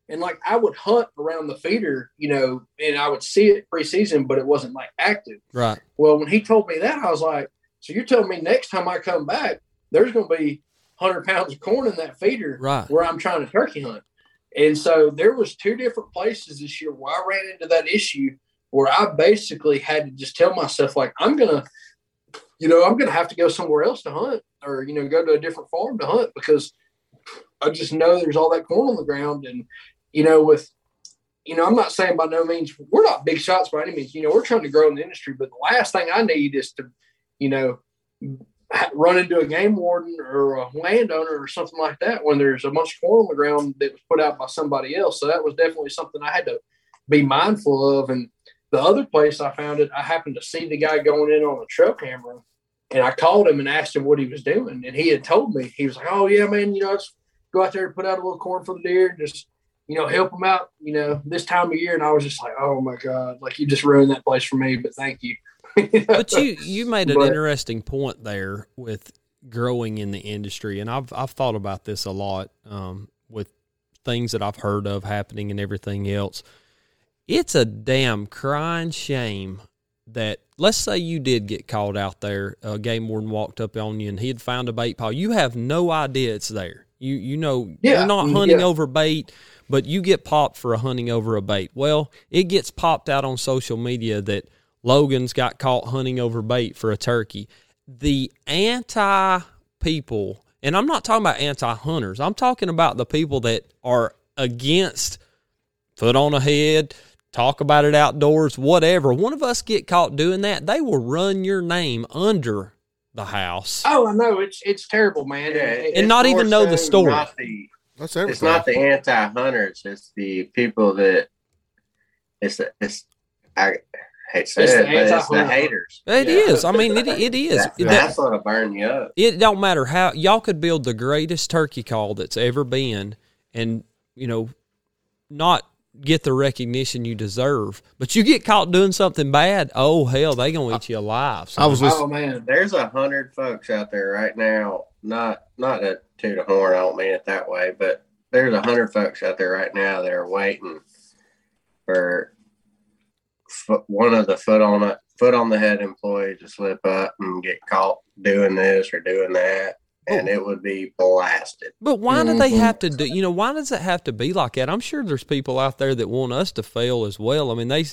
And like I would hunt around the feeder, you know, and I would see it preseason, but it wasn't like active. right. Well, when he told me that, I was like, "So you're telling me next time I come back, there's going to be 100 pounds of corn in that feeder Right. where I'm trying to turkey hunt?" And so there was two different places this year where I ran into that issue where I basically had to just tell myself, like, I'm gonna, you know, I'm gonna have to go somewhere else to hunt, or you know, go to a different farm to hunt because I just know there's all that corn on the ground, and you know, with you know, I'm not saying by no means we're not big shots by any means. You know, we're trying to grow in the industry, but the last thing I need is to, you know, run into a game warden or a landowner or something like that when there's a bunch of corn on the ground that was put out by somebody else. So that was definitely something I had to be mindful of. And the other place I found it, I happened to see the guy going in on the trail camera, and I called him and asked him what he was doing, and he had told me he was like, "Oh yeah, man, you know, go out there and put out a little corn for the deer, and just." you know, help them out, you know, this time of year. And I was just like, oh my God, like you just ruined that place for me, but thank you. But you you made an But- interesting point there with growing in the industry, and I've I've thought about this a lot um, with things that I've heard of happening and everything else. It's a damn crying shame that let's say you did get called out there, a game warden walked up on you and he had found a bait pile. You have no idea it's there. You you know Yeah, you're not hunting yeah. over bait, but you get popped for a hunting over a bait. Well, it gets popped out on social media that Logan's got caught hunting over bait for a turkey. The anti people, and I'm not talking about anti hunters, I'm talking about the people that are against foot on a head, talk about it outdoors, whatever. One of us get caught doing that, they will run your name under the house. Oh, I know it's it's terrible, man. Yeah, It- And not even more know the story. Not the, That's everything. it's not the anti-hunters. It's the people that it's it's I hate to say It's the it, but it's the haters. It Yeah. is. I mean, it, it is. That- That- that's what'll burn you up. it don't matter how y'all could build the greatest turkey call that's ever been and you know not get the recognition you deserve but you get caught doing something bad oh hell they gonna eat you alive I was oh listening. man, There's a hundred folks out there right now. Not not to toot a horn. I don't mean it that way, but there's a hundred folks out there right now that are waiting for foot, one of the foot on a foot on the head employees to slip up and get caught doing this or doing that, and it would be blasted. but why do they Mhm. have to do you know why does it have to be like that i'm sure there's people out there that want us to fail as well i mean they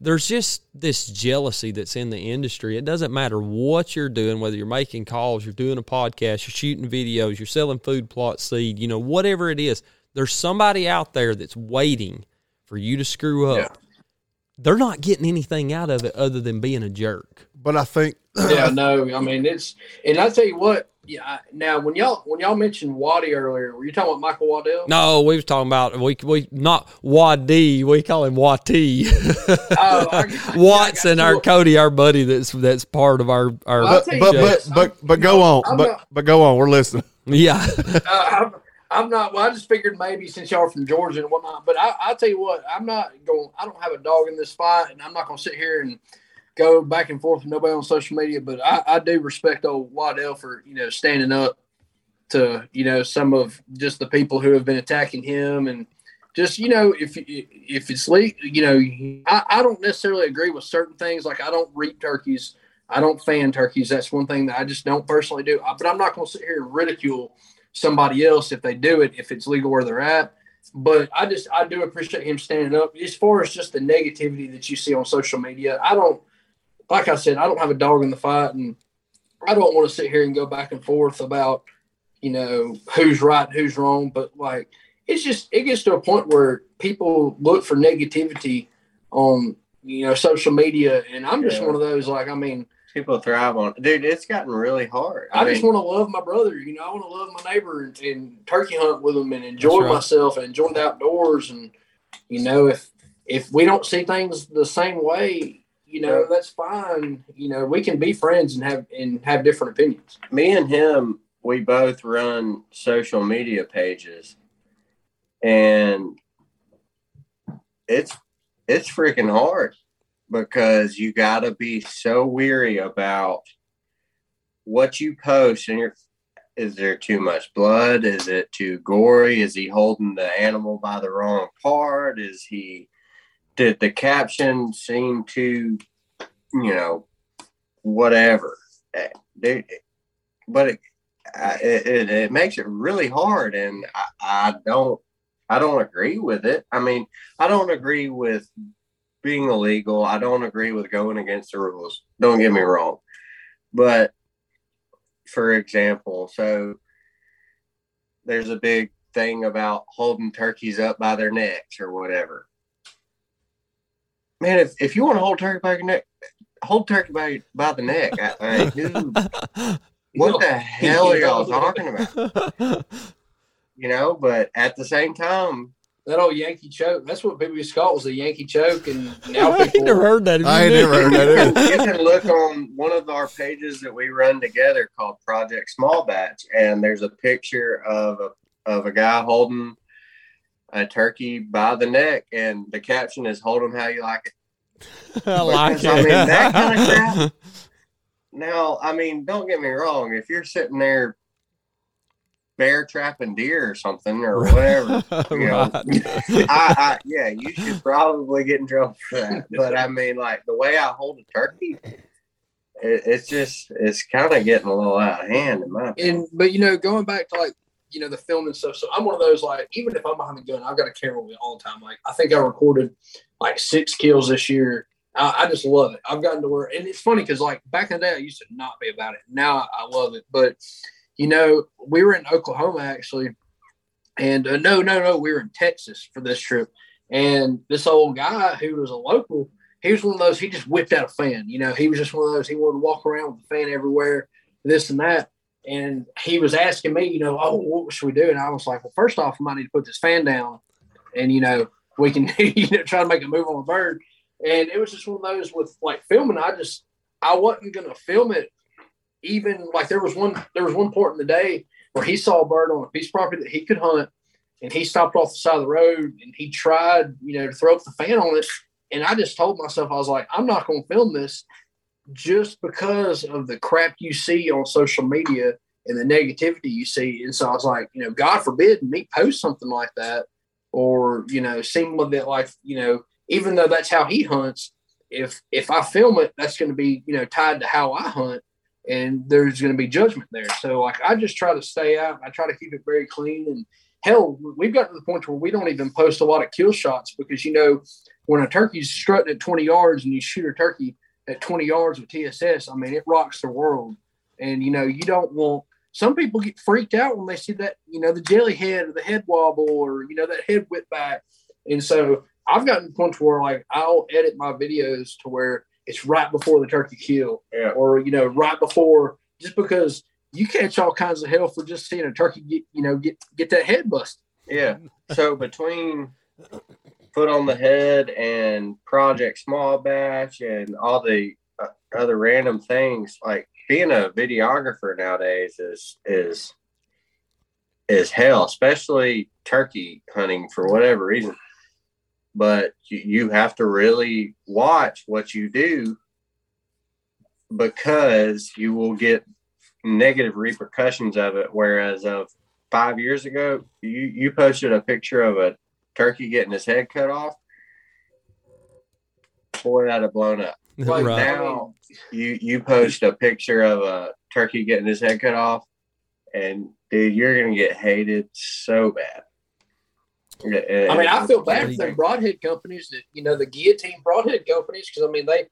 there's just this jealousy that's in the industry it doesn't matter what you're doing whether you're making calls you're doing a podcast you're shooting videos you're selling food plot seed you know whatever it is there's somebody out there that's waiting for you to screw up Yeah. They're not getting anything out of it other than being a jerk But I think yeah, no. I mean, it's and I tell you what. Yeah, I- now when y'all when y'all mentioned Waddy earlier, were you talking about Michael Waddell? no we was talking about we we not wadi we call him wati Oh, I- I- watson our. Cody, our buddy that's that's part of our our but but, but but but go on. I'm But not- but go on. We're listening. yeah Uh, I'm, not. Well, I just figured maybe since y'all are from Georgia and whatnot. But I, I'll tell you what, I'm not going. I don't have a dog in this fight, and I'm not going to sit here and go back and forth with nobody on social media. But I, I do respect old Waddell for you know standing up to you know some of just the people who have been attacking him and just you know if if it's le- you know I, I don't necessarily agree with certain things like I don't reap turkeys I don't fan turkeys that's one thing that I just don't personally do but I'm not going to sit here and ridicule somebody else if they do it if it's legal where they're at. But I just I do appreciate him standing up. As far as just the negativity that you see on social media I don't like I said I don't have a dog in the fight and I don't want to sit here and go back and forth about you know who's right who's wrong. But like it's just it gets to a point where people look for negativity on you know social media. And i'm just Yeah. one of those like i mean People thrive on dude. It's gotten really hard. i, just mean, want to love my brother you know i want to love my neighbor and, and turkey hunt with them and enjoy right. myself and enjoy the outdoors and you know if if we don't see things the same way you know Yeah. that's fine you know we can be friends and have and have different opinions me and him, we both run social media pages, and it's it's freaking hard because you got to be so weary about what you post and your is there too much blood? Is it too gory? Is he holding the animal by the wrong part? Is he did the caption seem too you know whatever? Eh, but it—it it, it makes it really hard and I, I don't i don't agree with it. I mean i don't agree with being illegal i don't agree with going against the rules. Don't get me wrong. But for example so there's a big thing about holding turkeys up by their necks or whatever. Man if, if you want to hold turkey by your neck hold turkey by, by the neck I, I dude. What the hell are y'all talking about? You know but at the same time that old yankee choke that's what people used to call it was a yankee choke and now I ain't people never heard that. I ain't never heard that either. you can look on one of our pages that we run together called Project Small Batch, and there's a picture of a of a guy holding a turkey by the neck, and the caption is "Hold "Hold 'em how you like it." I like Because, it. I mean, that kinda crap. Now, I mean, don't get me wrong. If you're sitting there bear trapping deer or something or whatever, you know, I, I yeah, you should probably get in trouble for that. But I mean, like the way I hold a turkey, it, it's just it's kind of getting a little out of hand in my opinion. and but you know going back to like you know the film and stuff so i'm one of those like even if i'm behind the gun i've got a camera with me all the time. Like i think i recorded like six kills this year. I, I just love it. I've gotten to where and it's funny because like back in the day i used to not be about it. Now i love it. But you know, we were in Oklahoma actually, and uh, no, no, no, we were in Texas for this trip, and this old guy who was a local, he was one of those. He just whipped out a fan. You know, he was just one of those. He wanted to walk around with the fan everywhere, this and that. And he was asking me, you know, oh, what should we do? And I was like, well, first off, I might need to put this fan down, and you know, we can you know try to make a move on a bird. And it was just one of those with like filming. I just I wasn't gonna film it. Even like there was one there was one point in the day where he saw a bird on a piece of property that he could hunt, and he stopped off the side of the road and he tried you know to throw up the fan on it. And I just told myself I was like I'm not gonna film this just because of the crap you see on social media and the negativity you see. And so I was like, you know, God forbid me post something like that or, you know, seem with it like, you know, even though that's how he hunts, if if I film it, that's going to be, you know, tied to how I hunt and there's going to be judgment there. So like I just try to stay out. I try to keep it very clean and hell, we've gotten to the point where we don't even post a lot of kill shots because you know when a turkey's strutting at 20 yards and you shoot a turkey at 20 yards with TSS, I mean, it rocks the world. And, you know, you don't want, some people get freaked out when they see that, you know, the jelly head or the head wobble or, you know, that head whip back. And so I've gotten to the point where, like, I'll edit my videos to where it's right before the turkey kill Yeah. or, you know, right before, just because you catch all kinds of hell for just seeing a turkey get, you know, get, get that head busted. Yeah. So between foot on the head and Project Small Batch and all the uh, other random things, like being a videographer nowadays is is is hell, especially turkey hunting for whatever reason. But you, you have to really watch what you do because you will get negative repercussions of it. Whereas of five years ago, you you posted a picture of a turkey getting his head cut off. Boy, that'd have blown up. Like right. Now you you post a picture of a turkey getting his head cut off, and dude, you're gonna get hated so bad. I mean, I feel bad for the broadhead companies that you know the guillotine broadhead companies because I mean they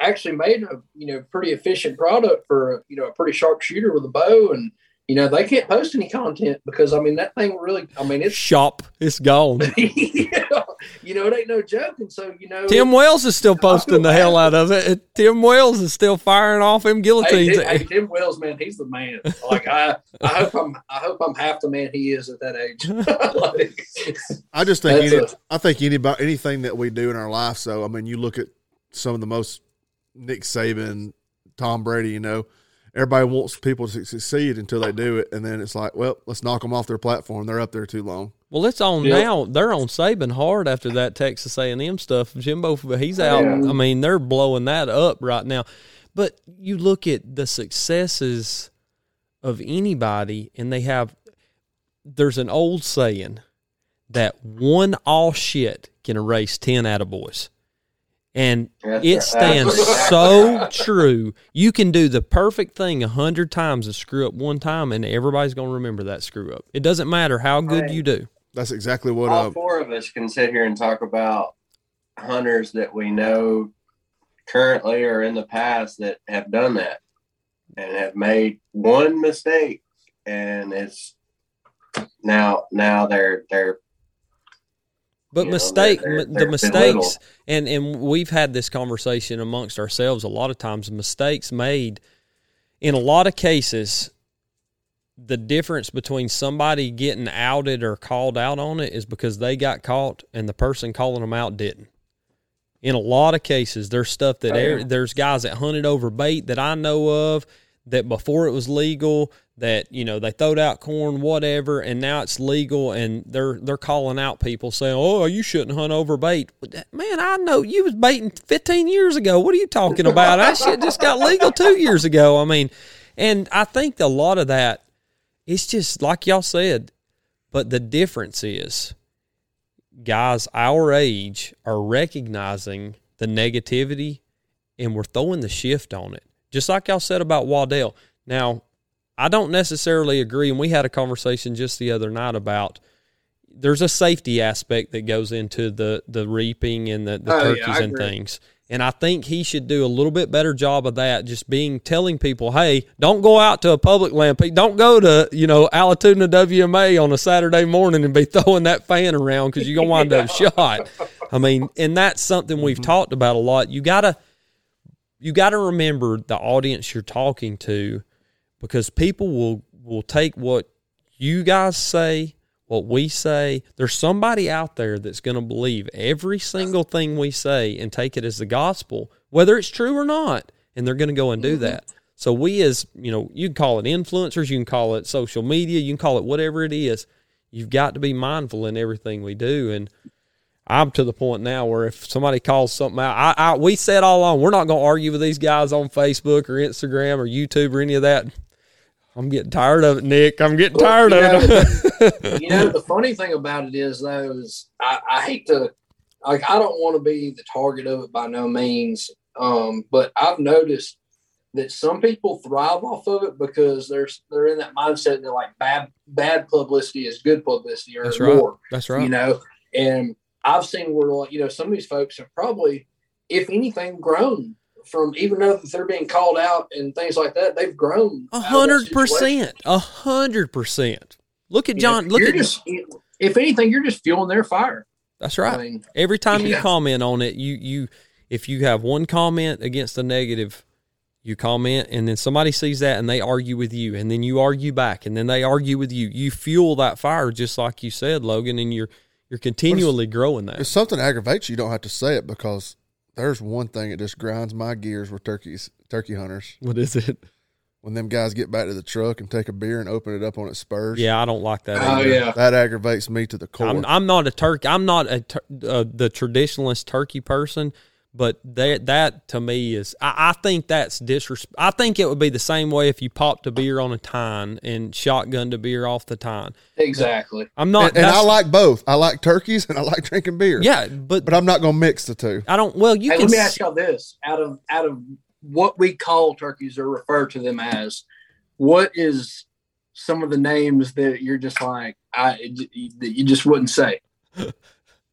actually made a you know pretty efficient product for you know a pretty sharp shooter with a bow and you know they can't post any content because I mean that thing really I mean it's Shop, it's gone. you know it ain't no joke and so you know Tim Wells is still posting the hell out of it. Tim Wells is still firing off him Hey, guillotines. Tim, hey, Tim Wells, man, he's the man. Like I, I hope I'm, I hope I'm half the man he is at that age. Like, I just think That's any, a- I think anybody anything that we do in our life. So I mean, you look at some of the most Nick Saban, Tom Brady. You know, everybody wants people to succeed until they do it, and then it's like, well, let's knock them off their platform. They're up there too long. Well, it's on Yeah. now. They're on Saban hard after that Texas A and M stuff. Jimbo, he's out. Yeah. I mean, they're blowing that up right now. But you look at the successes of anybody, and they have. There's an old saying that one all shit can erase ten attaboys. And That's it stands That's so true. You can do the perfect thing a hundred times and screw up one time, and everybody's going to remember that screw up. It doesn't matter how good Right. you do. That's exactly what. all Uh, four of us can sit here and talk about hunters that we know currently or in the past that have done that and have made one mistake and it's now now they're they're But You know, mistake, they're- m- they're the mistakes, and and we've had this conversation amongst ourselves a lot of times. Mistakes made in a lot of cases. The difference between somebody getting outed or called out on it is because they got caught and the person calling them out didn't. In a lot of cases, there's stuff that Oh, yeah. er- there's guys that hunted over bait that I know of that before it was legal that you know they throwed out corn whatever and now it's legal and they're they're calling out people saying oh you shouldn't hunt over bait. Man i know you was baiting 15 years ago. What are you talking about? That shit just got legal two years ago. I mean and i think a lot of that it's just like y'all said but the difference is guys our age are recognizing the negativity and we're throwing the shift on it. Just like y'all said about waddell. Now I don't necessarily agree, and we had a conversation just the other night about there's a safety aspect that goes into the the reaping and the, the Oh, turkeys I and agree. things. And I think he should do a little bit better job of that, just being telling people, hey, don't go out to a public land. Don't go to, you know, Allatoona WMA on a Saturday morning and be throwing that fan around because you're going to wind up shot. I mean, and that's something we've mm-hmm. talked about a lot. You got to, you got to remember the audience you're talking to because people will, will take what you guys say what we say. There's somebody out there that's going to believe every single thing we say and take it as the gospel, whether it's true or not. And they're going to go and do mm-hmm. that. So we as, you know, you can call it influencers, you can call it social media, you can call it whatever it is. You've got to be mindful in everything we do. And I'm to the point now where if somebody calls something out, I, I we said all along, we're not going to argue with these guys on Facebook or Instagram or YouTube or any of that. I'm getting tired of it, Nick. I'm getting tired of it. you know, the funny thing about it is, though, is I, I hate to, like, I don't want to be the target of it by no means. Um, but I've noticed that some people thrive off of it because they're they're in that mindset that like bad bad publicity is good publicity or That's more. Right. That's right. You know, and I've seen where like you know some of these folks have probably, if anything, grown from even though they're being called out and things like that, they've grown. A hundred percent, a hundred percent. Look at John. You look at just, if anything, you're just fueling their fire. That's right. I mean, Every time yeah. you comment on it, you you if you have one comment against a negative, you comment, and then somebody sees that and they argue with you, and then you argue back, and then they argue with you. You fuel that fire, just like you said, Logan, and you're you're continually growing that. If something aggravates you, you don't have to say it because there's one thing that just grinds my gears with turkeys, turkey hunters. What is it? When them guys get back to the truck and take a beer and open it up on its spurs. Yeah, I don't like that. Oh either. yeah, that aggravates me to the core. I'm, I'm not a turkey. I'm not a uh, the traditionalist turkey person, but that that to me is I, I think that's disrespect. I think it would be the same way if you popped a beer on a tine and shotgunned a beer off the tine. Exactly. I'm not, and, and I like both. I like turkeys and I like drinking beer. Yeah, but but I'm not going to mix the two. I don't. Well, you hey, can. Let me ask y'all this: out of out of what we call turkeys or refer to them as, what is some of the names that you're just like I that you just wouldn't say?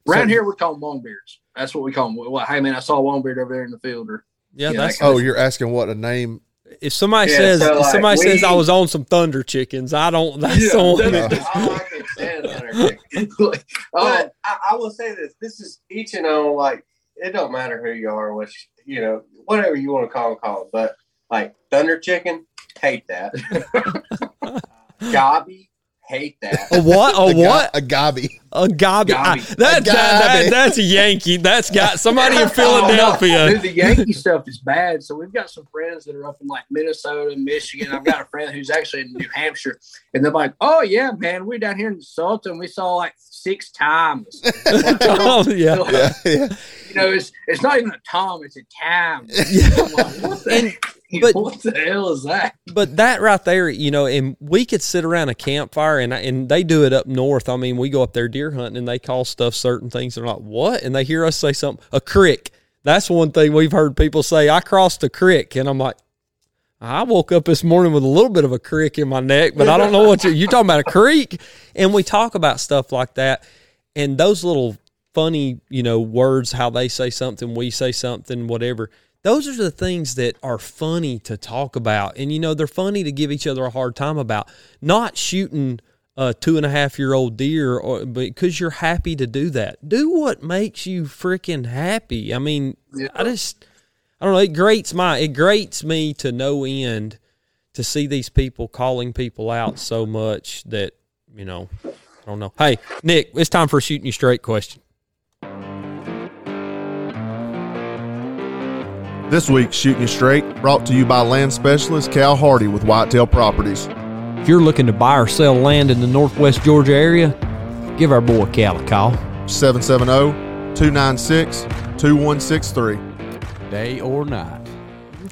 Around so, here, we call them long longbeards. That's what we call them. Well, hey man, I saw a longbeard over there in the field. Or yeah, that's oh, you're asking what a name. If somebody yeah, says so like somebody we, says I was on some thunder chickens, I don't. That's yeah, on. I like thunder chickens. Oh. I, I, will say this: this is each and all. Like it don't matter who you are, which you know, whatever you want to call them, call them. But like thunder chicken, hate that. Gobby, hate that. A what? A, a what? a gobby. A gobby. I, that, that, that, that's a Yankee. That's got somebody in Philadelphia. Oh, no. Dude, the Yankee stuff is bad. So we've got some friends that are up in like Minnesota and Michigan. I've got a friend who's actually in New Hampshire, and they're like, "Oh yeah, man, we're down here in Sultan. We saw like six times." oh yeah. So, yeah, yeah. You know, it's it's not even a tom; it's a time. Yeah. Like, and, but what the hell is that? But that right there, you know, and we could sit around a campfire and and they do it up north. I mean, we go up there deer hunting and they call stuff certain things. They're like, what? And they hear us say something, a crick. That's one thing we've heard people say. I crossed a crick, and I'm like, I woke up this morning with a little bit of a crick in my neck, but I don't know what you, you're talking about a creek. And we talk about stuff like that, and those little funny, you know, words, how they say something, we say something, whatever those are the things that are funny to talk about. And, you know, they're funny to give each other a hard time about. Not shooting a two and a half year old deer or because you're happy to do that. Do what makes you freaking happy. I mean, yeah. I just, I don't know. It grates my, it grates me to no end to see these people calling people out so much that, you know, I don't know. Hey, Nick, it's time for a shooting you straight question. This week's Shooting You Straight brought to you by land specialist Cal Hardy with Whitetail Properties. If you're looking to buy or sell land in the northwest Georgia area, give our boy Cal a call. 770 296 2163. Day or night.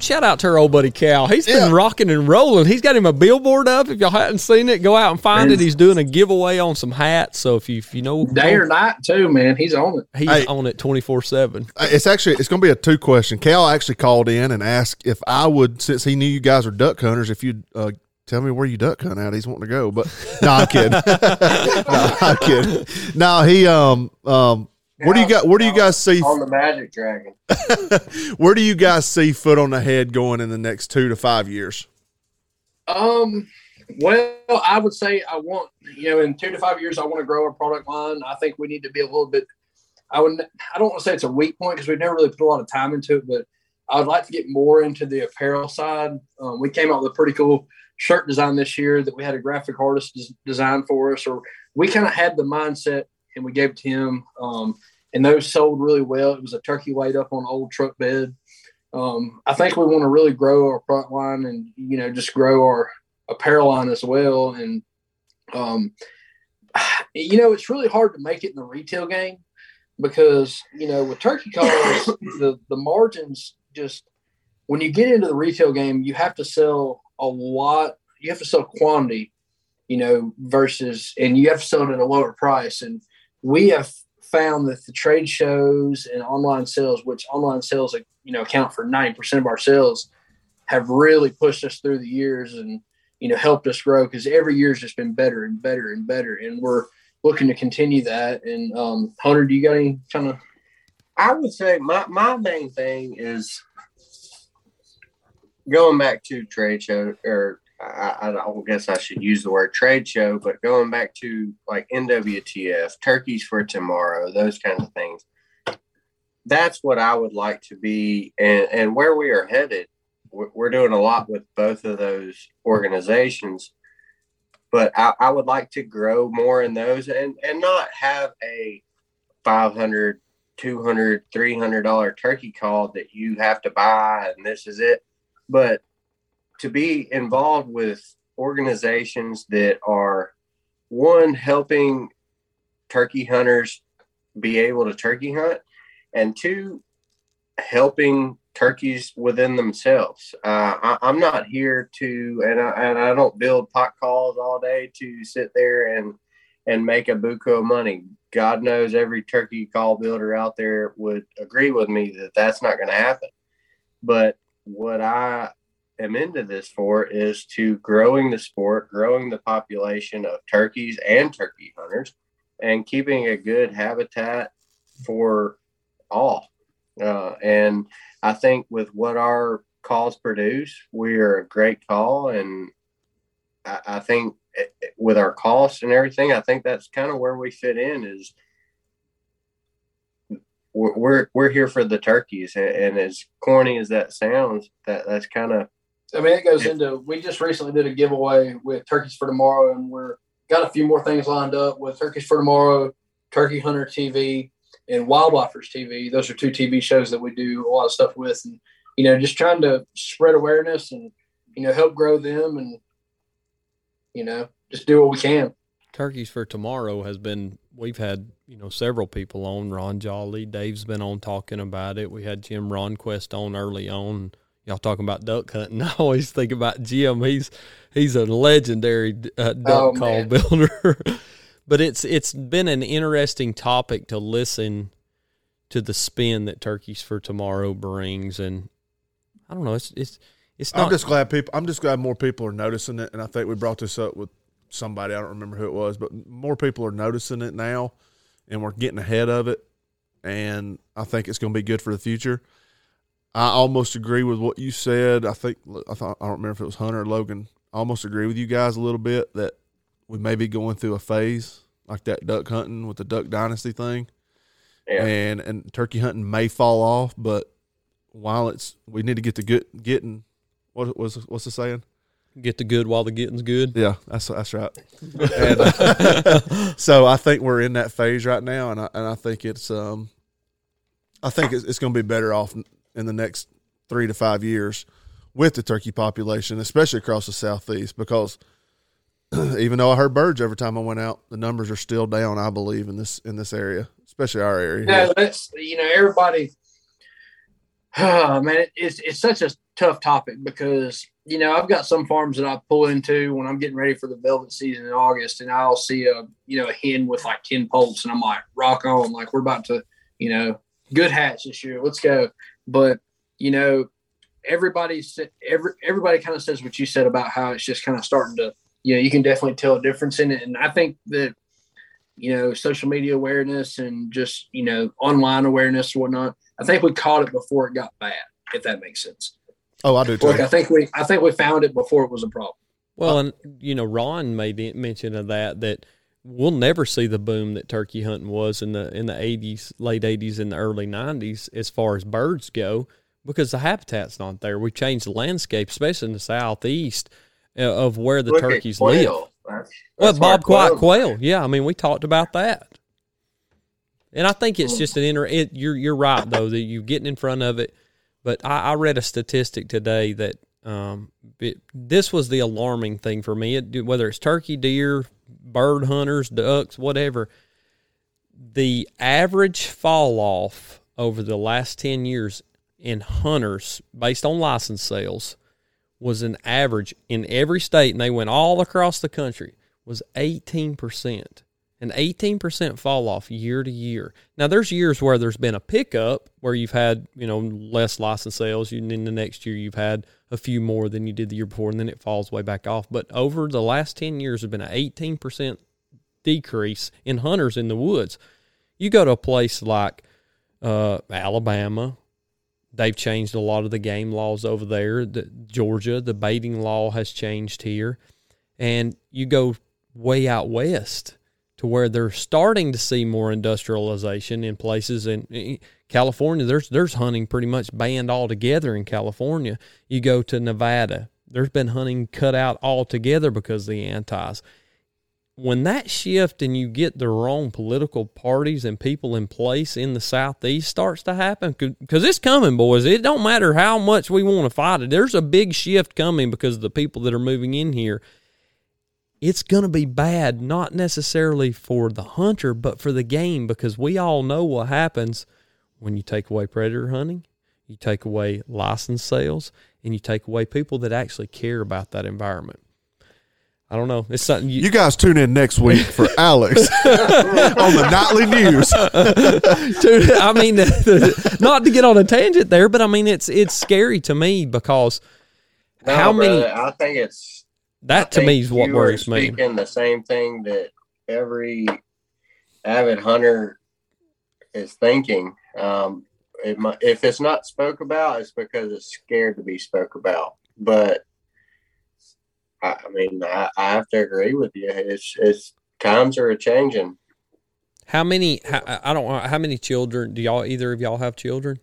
Shout out to our old buddy Cal. He's been rocking and rolling. He's got him a billboard up. If y'all hadn't seen it, go out and find man. it. He's doing a giveaway on some hats. So if you if you know day or night too, man, he's on it. He's hey, on it twenty four seven. It's actually it's going to be a two question. Cal actually called in and asked if I would, since he knew you guys are duck hunters, if you'd uh, tell me where you duck hunt out. He's wanting to go, but no, I'm kidding. no, I'm kidding. No, he um um Where do you got? Where do you guys see? on the Magic Dragon? where do you guys see foot on the head going in the next two to five years? Um, well, I would say I want, you know, in two to five years, I want to grow our product line. I think we need to be a little bit, I would, I don't want to say it's a weak point because we've never really put a lot of time into it, but I would like to get more into the apparel side. Um, we came out with a pretty cool shirt design this year that we had a graphic artist des- design for us, or we kind of had the mindset and we gave it to him. Um, and those sold really well. It was a turkey laid up on old truck bed. Um, I think we want to really grow our front line and you know just grow our apparel line as well. And um, you know it's really hard to make it in the retail game because you know with turkey collars the the margins just when you get into the retail game you have to sell a lot you have to sell quantity you know versus and you have to sell it at a lower price and we have found that the trade shows and online sales which online sales you know account for 90% of our sales have really pushed us through the years and you know helped us grow because every year's just been better and better and better and we're looking to continue that. And um hunter do you got any kind of I would say my, my main thing is going back to trade show, or I, I don't guess I should use the word trade show, but going back to like NWTF, turkeys for tomorrow, those kinds of things. That's what I would like to be, and, and where we are headed. We're doing a lot with both of those organizations, but I, I would like to grow more in those and, and not have a 500 200 300 dollar turkey call that you have to buy and this is it but to be involved with organizations that are one helping turkey hunters be able to turkey hunt and two helping turkeys within themselves. Uh, I, i'm not here to and I, and I don't build pot calls all day to sit there and and make a buco of money. God knows every turkey call builder out there would agree with me that that's not going to happen. But what I am into this for is to growing the sport, growing the population of turkeys and turkey hunters, and keeping a good habitat for all. Uh, and I think with what our calls produce, we are a great call. And I, I think with our costs and everything, I think that's kind of where we fit in is we're we're here for the turkeys, and, as corny as that sounds, that that's kind of. I mean, it goes into. We just recently did a giveaway with Turkeys for Tomorrow, and we're got a few more things lined up with Turkeys for Tomorrow, Turkey Hunter TV, and Wildlifers TV. Those are two TV shows that we do a lot of stuff with, and you know, just trying to spread awareness and you know help grow them, and you know, just do what we can. Turkeys for Tomorrow has been we've had you know several people on. Ron Jolly, Dave's been on talking about it. We had Jim Ronquest on early on. Y'all talking about duck hunting? I always think about Jim. He's he's a legendary uh, duck oh, call builder. but it's it's been an interesting topic to listen to the spin that Turkeys for Tomorrow brings, and I don't know. It's it's it's not. I'm just glad people. I'm just glad more people are noticing it, and I think we brought this up with somebody. I don't remember who it was, but more people are noticing it now, and we're getting ahead of it. And I think it's going to be good for the future. I almost agree with what you said. I think I thought I don't remember if it was Hunter or Logan. I almost agree with you guys a little bit that we may be going through a phase like that duck hunting with the duck dynasty thing. Yeah. And and turkey hunting may fall off, but while it's we need to get the good getting what was what's the saying? Get the good while the getting's good. Yeah, that's that's right. and, uh, so I think we're in that phase right now, and I and I think it's um, I think it's, it's going to be better off in the next three to five years with the turkey population, especially across the southeast, because even though I heard birds every time I went out, the numbers are still down. I believe in this in this area, especially our area. Yeah, that's you know everybody. Oh, man, it's it's such a tough topic because you know, I've got some farms that I pull into when I'm getting ready for the velvet season in August, and I'll see a you know a hen with like ten poults, and I'm like, rock on, like we're about to, you know, good hatch this year, let's go. But you know, everybody every everybody kind of says what you said about how it's just kind of starting to, you know, you can definitely tell a difference in it, and I think that you know, social media awareness and just, you know, online awareness and whatnot. I think we caught it before it got bad, if that makes sense. Oh, I do too. Like I think we I think we found it before it was a problem. Well, uh, and you know, Ron made it- mention of that that we'll never see the boom that turkey hunting was in the in the eighties, late eighties, and the early nineties as far as birds go, because the habitat's not there. We changed the landscape, especially in the southeast, uh, of where the Look turkeys live. quail. That's- Well, bobwhite quail's quail. Yeah, I mean, we talked about that, and I think it's just an inter. It, you're you're right though that you're getting in front of it. But I, I read a statistic today that um, it, this was the alarming thing for me. It, whether it's turkey, deer, bird hunters, ducks, whatever, the average fall off over the last ten years in hunters, based on license sales, was an average in every state, and they went all across the country, was 18%. An 18% fall off year to year. Now, there's years where there's been a pickup where you've had, you know, less license sales, and then the next year you've had a few more than you did the year before, and then it falls way back off. But over the last 10 years, there's been an 18% decrease in hunters in the woods. You go to a place like uh, Alabama, they've changed a lot of the game laws over there. The, Georgia, the baiting law has changed here, and you go way out west to where they're starting to see more industrialization in places in California. There's there's hunting pretty much banned altogether in California. You go to Nevada, there's been hunting cut out altogether because of the antis when that shift and you get the wrong political parties and people in place in the southeast starts to happen because it's coming boys it don't matter how much we want to fight it there's a big shift coming because of the people that are moving in here it's going to be bad not necessarily for the hunter but for the game because we all know what happens when you take away predator hunting you take away license sales and you take away people that actually care about that environment I don't know. It's something you, You guys tune in next week for Alex on the nightly news. Dude, I mean, not to get on a tangent there, but I mean, it's it's scary to me because No, how many I think it's that to me is what you are worries me. Speaking the same thing that every avid hunter is thinking. Um, it, mi- if it's not spoke about, it's because it's scared to be spoke about. But I, I mean, I, I have to agree with you. It's it's times are changing. How many? How, I don't. How many children do y'all? Either of y'all have children?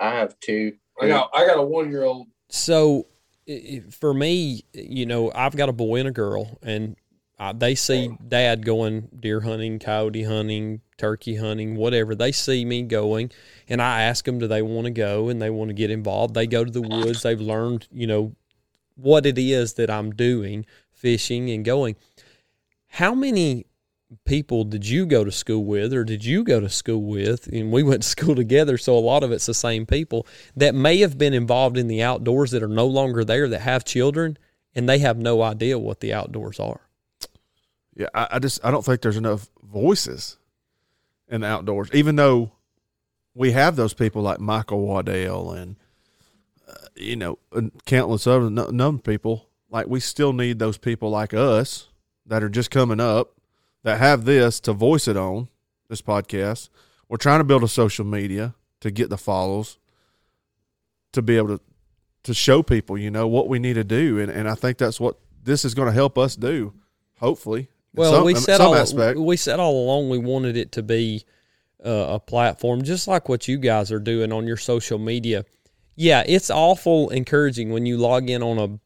I have two. I got I got a one year old. So i- i- for me, you know, I've got a boy and a girl, and uh, they see dad going deer hunting, coyote hunting, turkey hunting, whatever. They see me going, and I ask them, do they want to go, and they want to get involved. They go to the woods. They've learned, you know, what it is that I'm doing, fishing and going. How many people did you go to school with or did you go to school with and we went to school together so a lot of it's the same people that may have been involved in the outdoors that are no longer there that have children and they have no idea what the outdoors are Yeah, I, I just I don't think there's enough voices in the outdoors. Even though we have those people like Michael Waddell and uh, you know and countless other nu- number of people, like we still need those people like us that are just coming up that have this to voice it on this podcast. We're trying to build a social media to get the follows to be able to to show people, you know, what we need to do, and and I think that's what this is going to help us do. Hopefully, Well, some- we said all aspect. we said all along we wanted it to be uh, a platform, just like what you guys are doing on your social media. Yeah, it's awful encouraging when you log in on a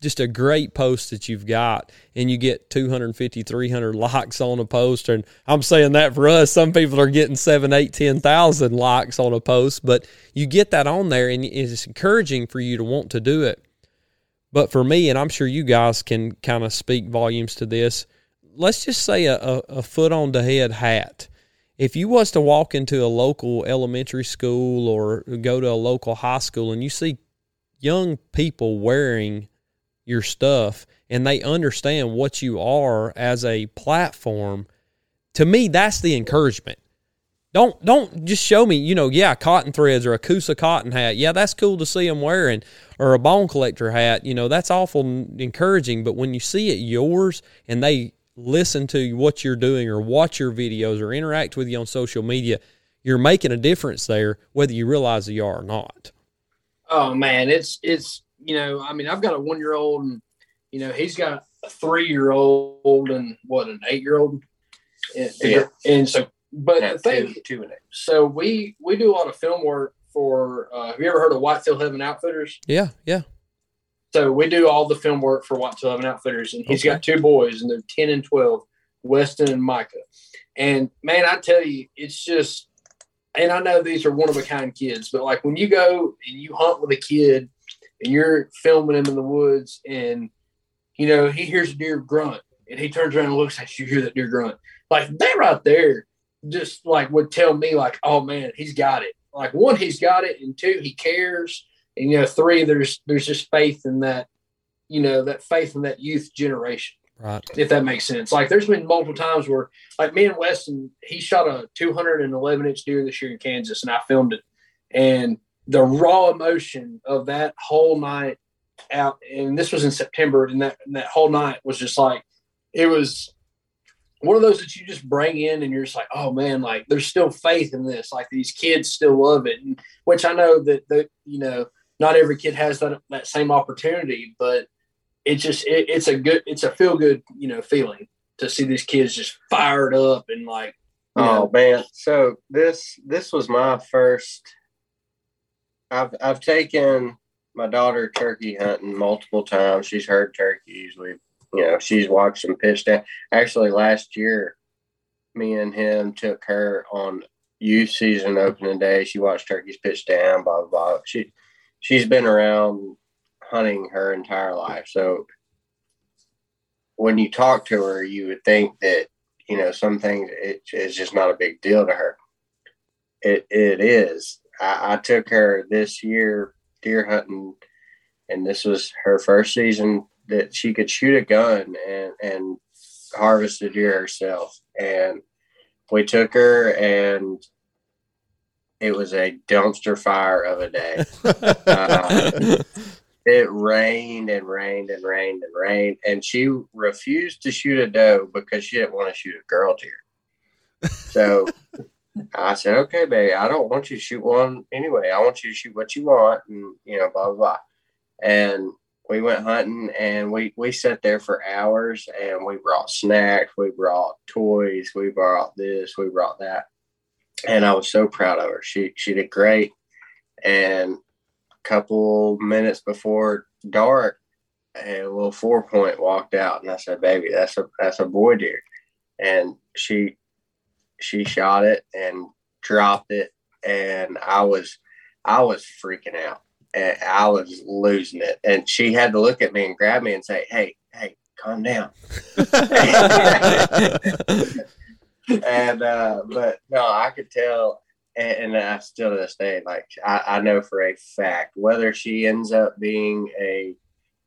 just a great post that you've got and you get 250 300 likes on a post and i'm saying that for us some people are getting 7 8 10,000 likes on a post but you get that on there and it's encouraging for you to want to do it but for me, and I'm sure you guys can kind of speak volumes to this, let's just say a, a, a foot on the head hat. If you was to walk into a local elementary school or go to a local high school and you see young people wearing your stuff and they understand what you are as a platform, to me that's the encouragement. Don't don't just show me, you know, yeah, cotton threads or a Coosa cotton hat. Yeah, that's cool to see them wearing, or a bone collector hat. You know, that's awful encouraging. But when you see it yours and they listen to what you're doing or watch your videos or interact with you on social media, you're making a difference there, whether you realize you are or not. Oh man, it's it's you know, I mean, I've got a one year old and you know, he's got a three year old and what an eight year old. And, Yeah. and so but Yeah, the thing two, two and eight. so we we do a lot of film work for uh, have you ever heard of Whitetail Heaven Outfitters? Yeah, yeah. So we do all the film work for Whitetail Heaven Outfitters, and he's Okay. got two boys, and they're ten and twelve, Weston and Micah. And man, I tell you, it's just, and I know these are one of a kind kids, but like when you go and you hunt with a kid, and you're filming him in the woods, and you know he hears a deer grunt, and he turns around and looks at you, hear that deer grunt, like that right there, just like would tell me like, oh man, he's got it. Like one, he's got it, and two, he cares and you know three there's there's just faith in that you know that faith in that youth generation Right. if that makes sense like there's been multiple times where like me and weston he shot a 211 inch deer this year in kansas and i filmed it and the raw emotion of that whole night out and this was in september and that and that whole night was just like it was one of those that you just bring in and you're just like oh man like there's still faith in this like these kids still love it and which i know that that you know not every kid has that that same opportunity, but it just it, it's a good it's a feel good you know feeling to see these kids just fired up and like Oh know, man! So this this was my first. I've I've taken my daughter turkey hunting multiple times. She's heard turkeys. We, you know, she's watched them pitch down. Actually, last year, me and him took her on youth season opening day. She watched turkeys pitch down. Blah blah. blah. She she's been around hunting her entire life. So when you talk to her, you would think that you know some things it is just not a big deal to her. It it is. I, I took her this year deer hunting, and this was her first season that she could shoot a gun and and harvest a deer herself. And we took her, and it was a dumpster fire of a day. Uh, it rained and rained and rained and rained, and she refused to shoot a doe because she didn't want to shoot a girl deer. So I said, "Okay, baby, I don't want you to shoot one anyway. I want you to shoot what you want, and you know, blah blah." blah. And we went hunting, and we we sat there for hours, and we brought snacks, we brought toys, we brought this, we brought that, and I was so proud of her. She she did great, and a couple minutes before dark, a little four point walked out, and I said, "Baby, that's a that's a boy deer," and she she shot it and dropped it, and I was I was freaking out, and I was losing it, and she had to look at me and grab me and say, "Hey, hey, calm down." and uh, but no, I could tell, and, and I still to this day, like I, I know for a fact whether she ends up being a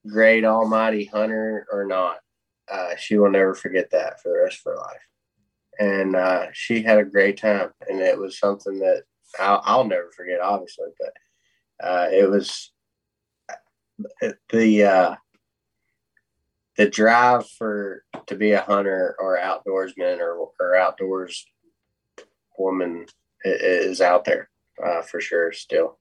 great almighty hunter or not, uh, she will never forget that for the rest of her life. And uh, she had a great time, and it was something that I'll, I'll never forget, obviously. But uh, it was the uh, the drive for to be a hunter or outdoorsman or, or outdoors woman is out there uh, for sure still.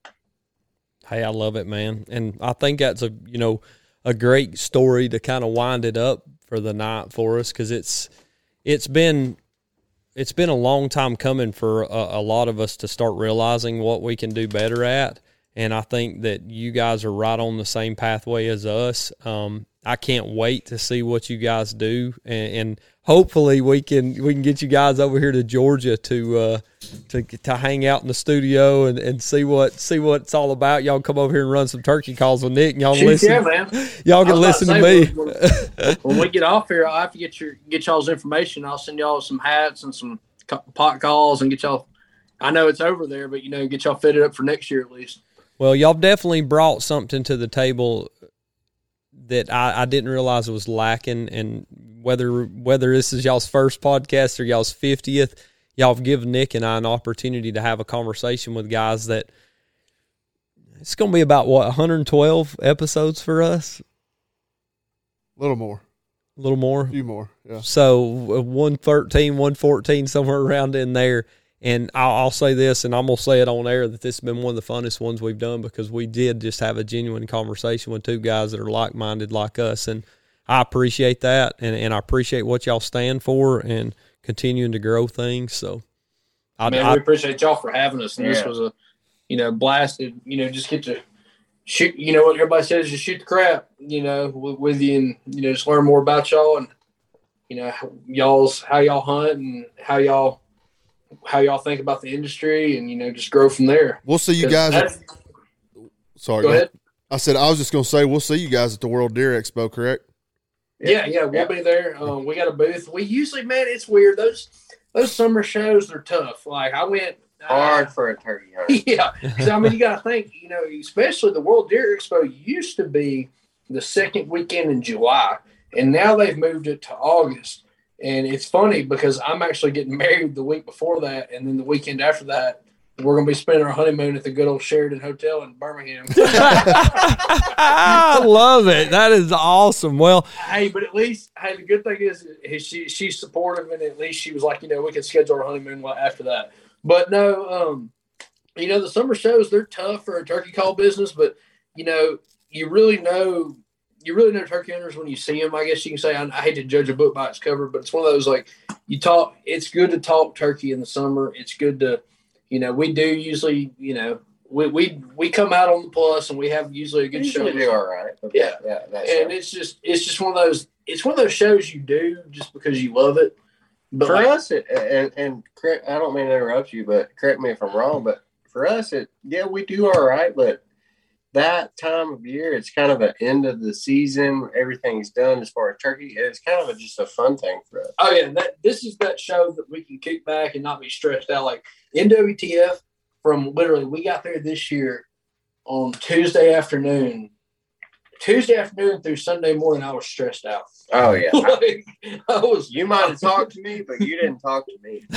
Hey, I love it, man. And I think that's a you know a great story to kind of wind it up for the night for us because it's it's been it's been a long time coming for a, a lot of us to start realizing what we can do better at. And I think that you guys are right on the same pathway as us. Um, I can't wait to see what you guys do, and, and hopefully we can we can get you guys over here to Georgia to uh, to to hang out in the studio and, and see what see what it's all about. Y'all come over here and run some turkey calls with Nick, and y'all Shoot, listen. yeah, man. Y'all can listen to say, me. When, when we get off here, I'll have to get your get y'all's information. I'll send y'all some hats and some pot calls and get y'all. I know it's over there, but you know, get y'all fitted up for next year at least. Well, y'all definitely brought something to the table that I, I didn't realize was lacking. And whether whether this is y'all's first podcast or y'all's fiftieth, y'all have given Nick and I an opportunity to have a conversation with guys that it's going to be about what 112 episodes for us. A little more. a little more. A few more. Yeah. So uh, 113, 114, somewhere around in there. And I'll, I'll say this, and I'm gonna say it on air that this has been one of the funnest ones we've done because we did just have a genuine conversation with two guys that are like minded like us, and I appreciate that, and, and I appreciate what y'all stand for and continuing to grow things. So, I, Man, I we appreciate y'all for having us. And this was a, you know, blasted. You know, just get to shoot. You know what everybody says, just shoot the crap. You know, with, with you, and you know, just learn more about y'all and you know, y'all's how y'all hunt and how y'all how y'all think about the industry, and you know, just grow from there. We'll see you guys. At, sorry. Go ahead. I said I was just gonna say we'll see you guys at the World Deer Expo. Correct? Yeah, yeah, we'll Yeah. be there. Um, we got a booth. We usually, man, it's weird. Those those summer shows are tough. Like I went uh, Hard for a turkey hunt. yeah, 'Cause, I mean, you got to think, you know, especially the World Deer Expo used to be the second weekend in July, and now they've moved it to August. And it's funny because I'm actually getting married the week before that, and then the weekend after that, we're going to be spending our honeymoon at the good old Sheraton Hotel in Birmingham. I love it. That is awesome. Well, hey, but at least, hey, the good thing is, is she she's supportive, and at least she was like, you know, we can schedule our honeymoon after that. But no, um, you know, the summer shows they're tough for a turkey call business, but you know, you really know, you really know turkey hunters when you see them. I guess you can say I, I hate to judge a book by its cover, but it's one of those like you talk. It's good to talk turkey in the summer. It's good to, you know, we do usually, you know. We, we we come out on the plus and we have usually a good show. Usually do all right. but Yeah. yeah. And it's just it's just one of those it's one of those shows you do just because you love it. But for like, us, it, and and correct, I don't mean to interrupt you, but correct me if I'm wrong. But for us, it yeah, we do all right. But that time of year, it's kind of an end of the season. Everything's done as far as turkey. It's kind of a, just a fun thing for us. oh yeah, that this is that show that we can kick back and not be stressed out. Like NWTF from literally we got there this year on Tuesday afternoon. Tuesday afternoon through Sunday morning, I was stressed out. Oh yeah, like, I was you might have talked to me, but you didn't talk to me.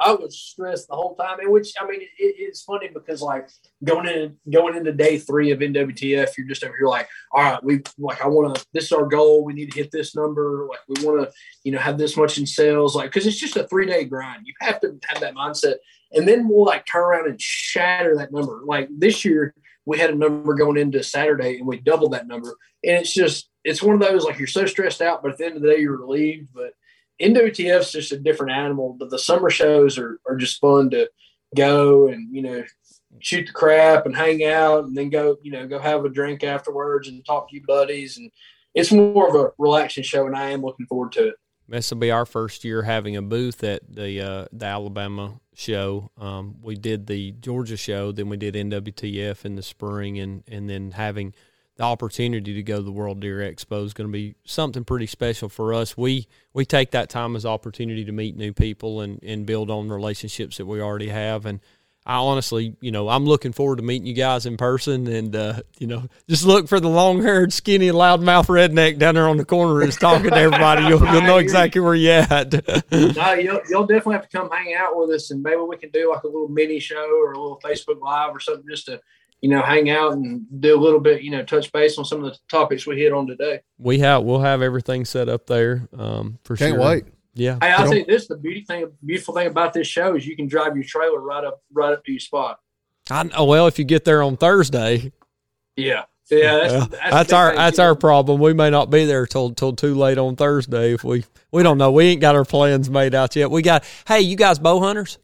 I was stressed the whole time. And which I mean, it, it's funny because like going in going into day three of NWTF, you're just over here like, all right, we like I want to. This is our goal. We need to hit this number. Like we want to, you know, have this much in sales. Like because it's just a three day grind. You have to have that mindset, and then we'll like turn around and shatter that number. Like this year. We had a number going into Saturday and we doubled that number. And it's just, it's one of those like you're so stressed out, but at the end of the day, you're relieved. But NWTF is just a different animal, but the summer shows are, are just fun to go and, you know, shoot the crap and hang out and then go, you know, go have a drink afterwards and talk to your buddies. And it's more of a relaxing show, and I am looking forward to it. This will be our first year having a booth at the uh, the Alabama show. Um, we did the Georgia show, then we did NWTF in the spring, and and then having the opportunity to go to the World Deer Expo is going to be something pretty special for us. We we take that time as opportunity to meet new people and and build on relationships that we already have. And I honestly, you know, I'm looking forward to meeting you guys in person, and uh, you know, just look for the long-haired, skinny, loudmouth redneck down there on the corner who's talking to everybody. You'll, you'll know exactly where you're at. no, you'll, you'll definitely have to come hang out with us, and maybe we can do like a little mini show or a little Facebook Live or something just to, you know, hang out and do a little bit, you know, touch base on some of the topics we hit on today. we have we'll have everything set up there um, for Can't sure. wait. Yeah, Hey, I'll Don't- this: the beauty thing, beautiful thing about this show is you can drive your trailer right up, right up to your spot. I. Well, if you get there on Thursday, Yeah, yeah, that's, Yeah, that's, that's our that's too. our problem. We may not be there till till too late on Thursday if we we don't know. We ain't got our plans made out yet. We got hey, you guys bow hunters.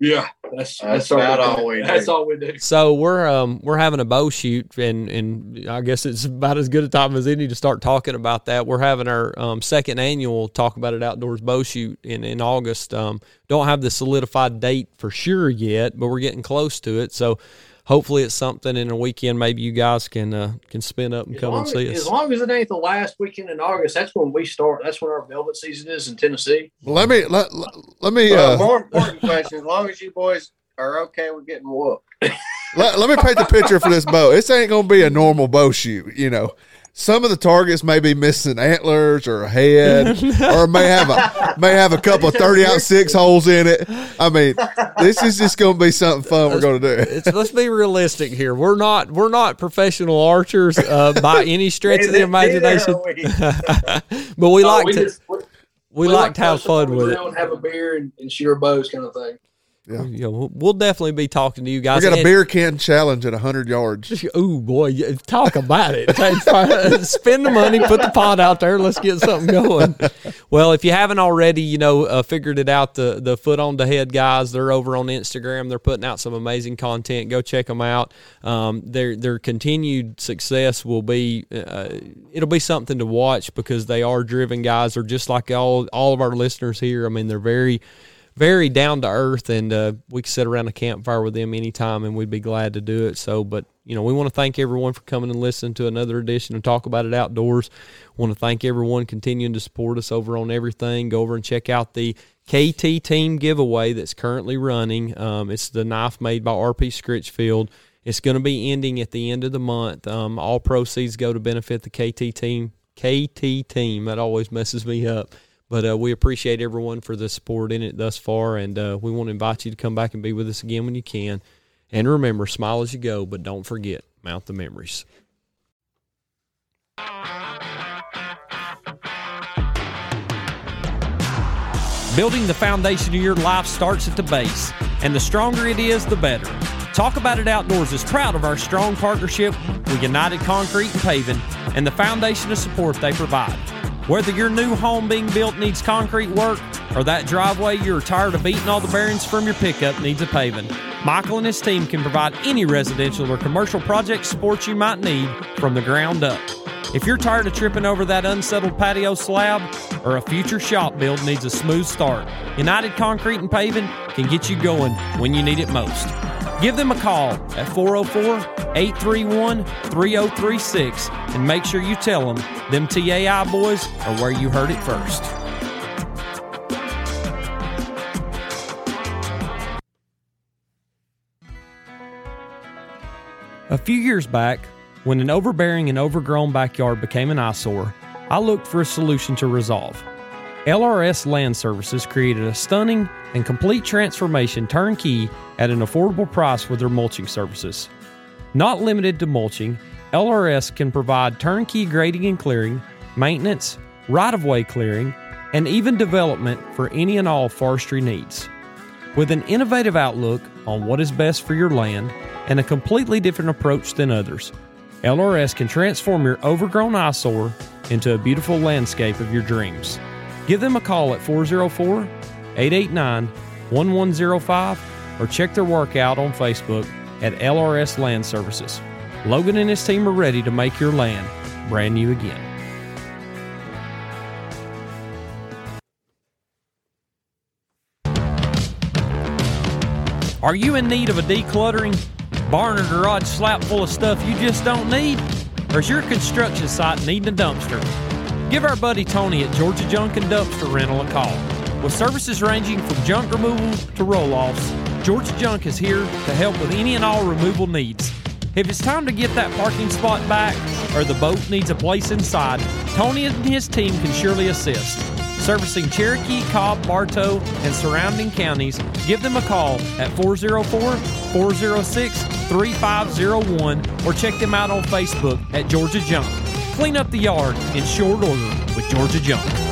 Yeah, that's That's all about we all do. we do. That's all we do. So we're um we're having a bow shoot and and I guess it's about as good a time as any to start talking about that. We're having our um, second annual talk about it outdoors bow shoot in in August. Um, don't have the solidified date for sure yet, but we're getting close to it. So hopefully it's something in a weekend maybe you guys can uh, can spin up and As come and see as us. As long as it ain't the last weekend in August, that's when we start. That's when our velvet season is in Tennessee. Let me let, let, let me Well, uh, more important question: as long as you boys are okay with getting whooped, let, let me paint the picture for this bow. This ain't gonna be a normal bow shoot, you know. Some of the targets may be missing antlers or a head, or may have a may have a couple of thirty aught six holes in it. I mean, this is just going to be something fun we're going to do. It's, let's be realistic here. We're not we're not professional archers uh, by any stretch of the imagination, but we Oh, like we to just- we- we, we like to have push up on fun the with it. grill and have a beer and, and shoot our bows, kind of thing. Yeah. Yeah, we'll, we'll definitely be talking to you guys. We got a And- beer can challenge at hundred yards. Oh, boy, talk about it. Spend the money, put the pot out there. Let's get something going. Well, if you haven't already, you know, uh, figured it out, the the foot on the head guys, they're over on Instagram. They're putting out some amazing content. Go check them out. Um, their their continued success will be uh, it'll be something to watch because they are driven guys. They're just like all all of our listeners here. I mean, they're very very down to earth, and uh, we could sit around a campfire with them anytime, and we'd be glad to do it. So, but you know, we want to thank everyone for coming and listening to another edition of Talk About It Outdoors. Want to thank everyone continuing to support us over on everything. Go over and check out the KT Team giveaway that's currently running. Um, it's the knife made by RP Scritchfield. It's going to be ending at the end of the month. Um, all proceeds go to benefit the KT Team. KT Team. That always messes me up. But uh, we appreciate everyone for the support in it thus far, and uh, we want to invite you to come back and be with us again when you can. And remember, smile as you go, but don't forget, mount the memories. Building the foundation of your life starts at the base, and the stronger it is, the better. Talk About It Outdoors is proud of our strong partnership with United Concrete and Paving and the foundation of support they provide. Whether your new home being built needs concrete work or that driveway you're tired of beating all the bearings from your pickup needs a paving, Michael and his team can provide any residential or commercial project support you might need from the ground up. If you're tired of tripping over that unsettled patio slab or a future shop build needs a smooth start, United Concrete and Paving can get you going when you need it most. Give them a call at 404 831 3036 and make sure you tell them them TAI boys are where you heard it first. A few years back, when an overbearing and overgrown backyard became an eyesore, I looked for a solution to resolve. LRS Land Services created a stunning and complete transformation turnkey at an affordable price with their mulching services. Not limited to mulching, LRS can provide turnkey grading and clearing, maintenance, right of way clearing, and even development for any and all forestry needs. With an innovative outlook on what is best for your land and a completely different approach than others, LRS can transform your overgrown eyesore into a beautiful landscape of your dreams. Give them a call at 404 889 1105 or check their work out on Facebook at LRS Land Services. Logan and his team are ready to make your land brand new again. Are you in need of a decluttering barn or garage slap full of stuff you just don't need? Or is your construction site needing a dumpster? Give our buddy Tony at Georgia Junk and Dumpster Rental a call. With services ranging from junk removal to roll offs, Georgia Junk is here to help with any and all removal needs. If it's time to get that parking spot back or the boat needs a place inside, Tony and his team can surely assist. Servicing Cherokee, Cobb, Bartow, and surrounding counties, give them a call at 404 406 3501 or check them out on Facebook at Georgia Junk. Clean up the yard in short order with Georgia Junk.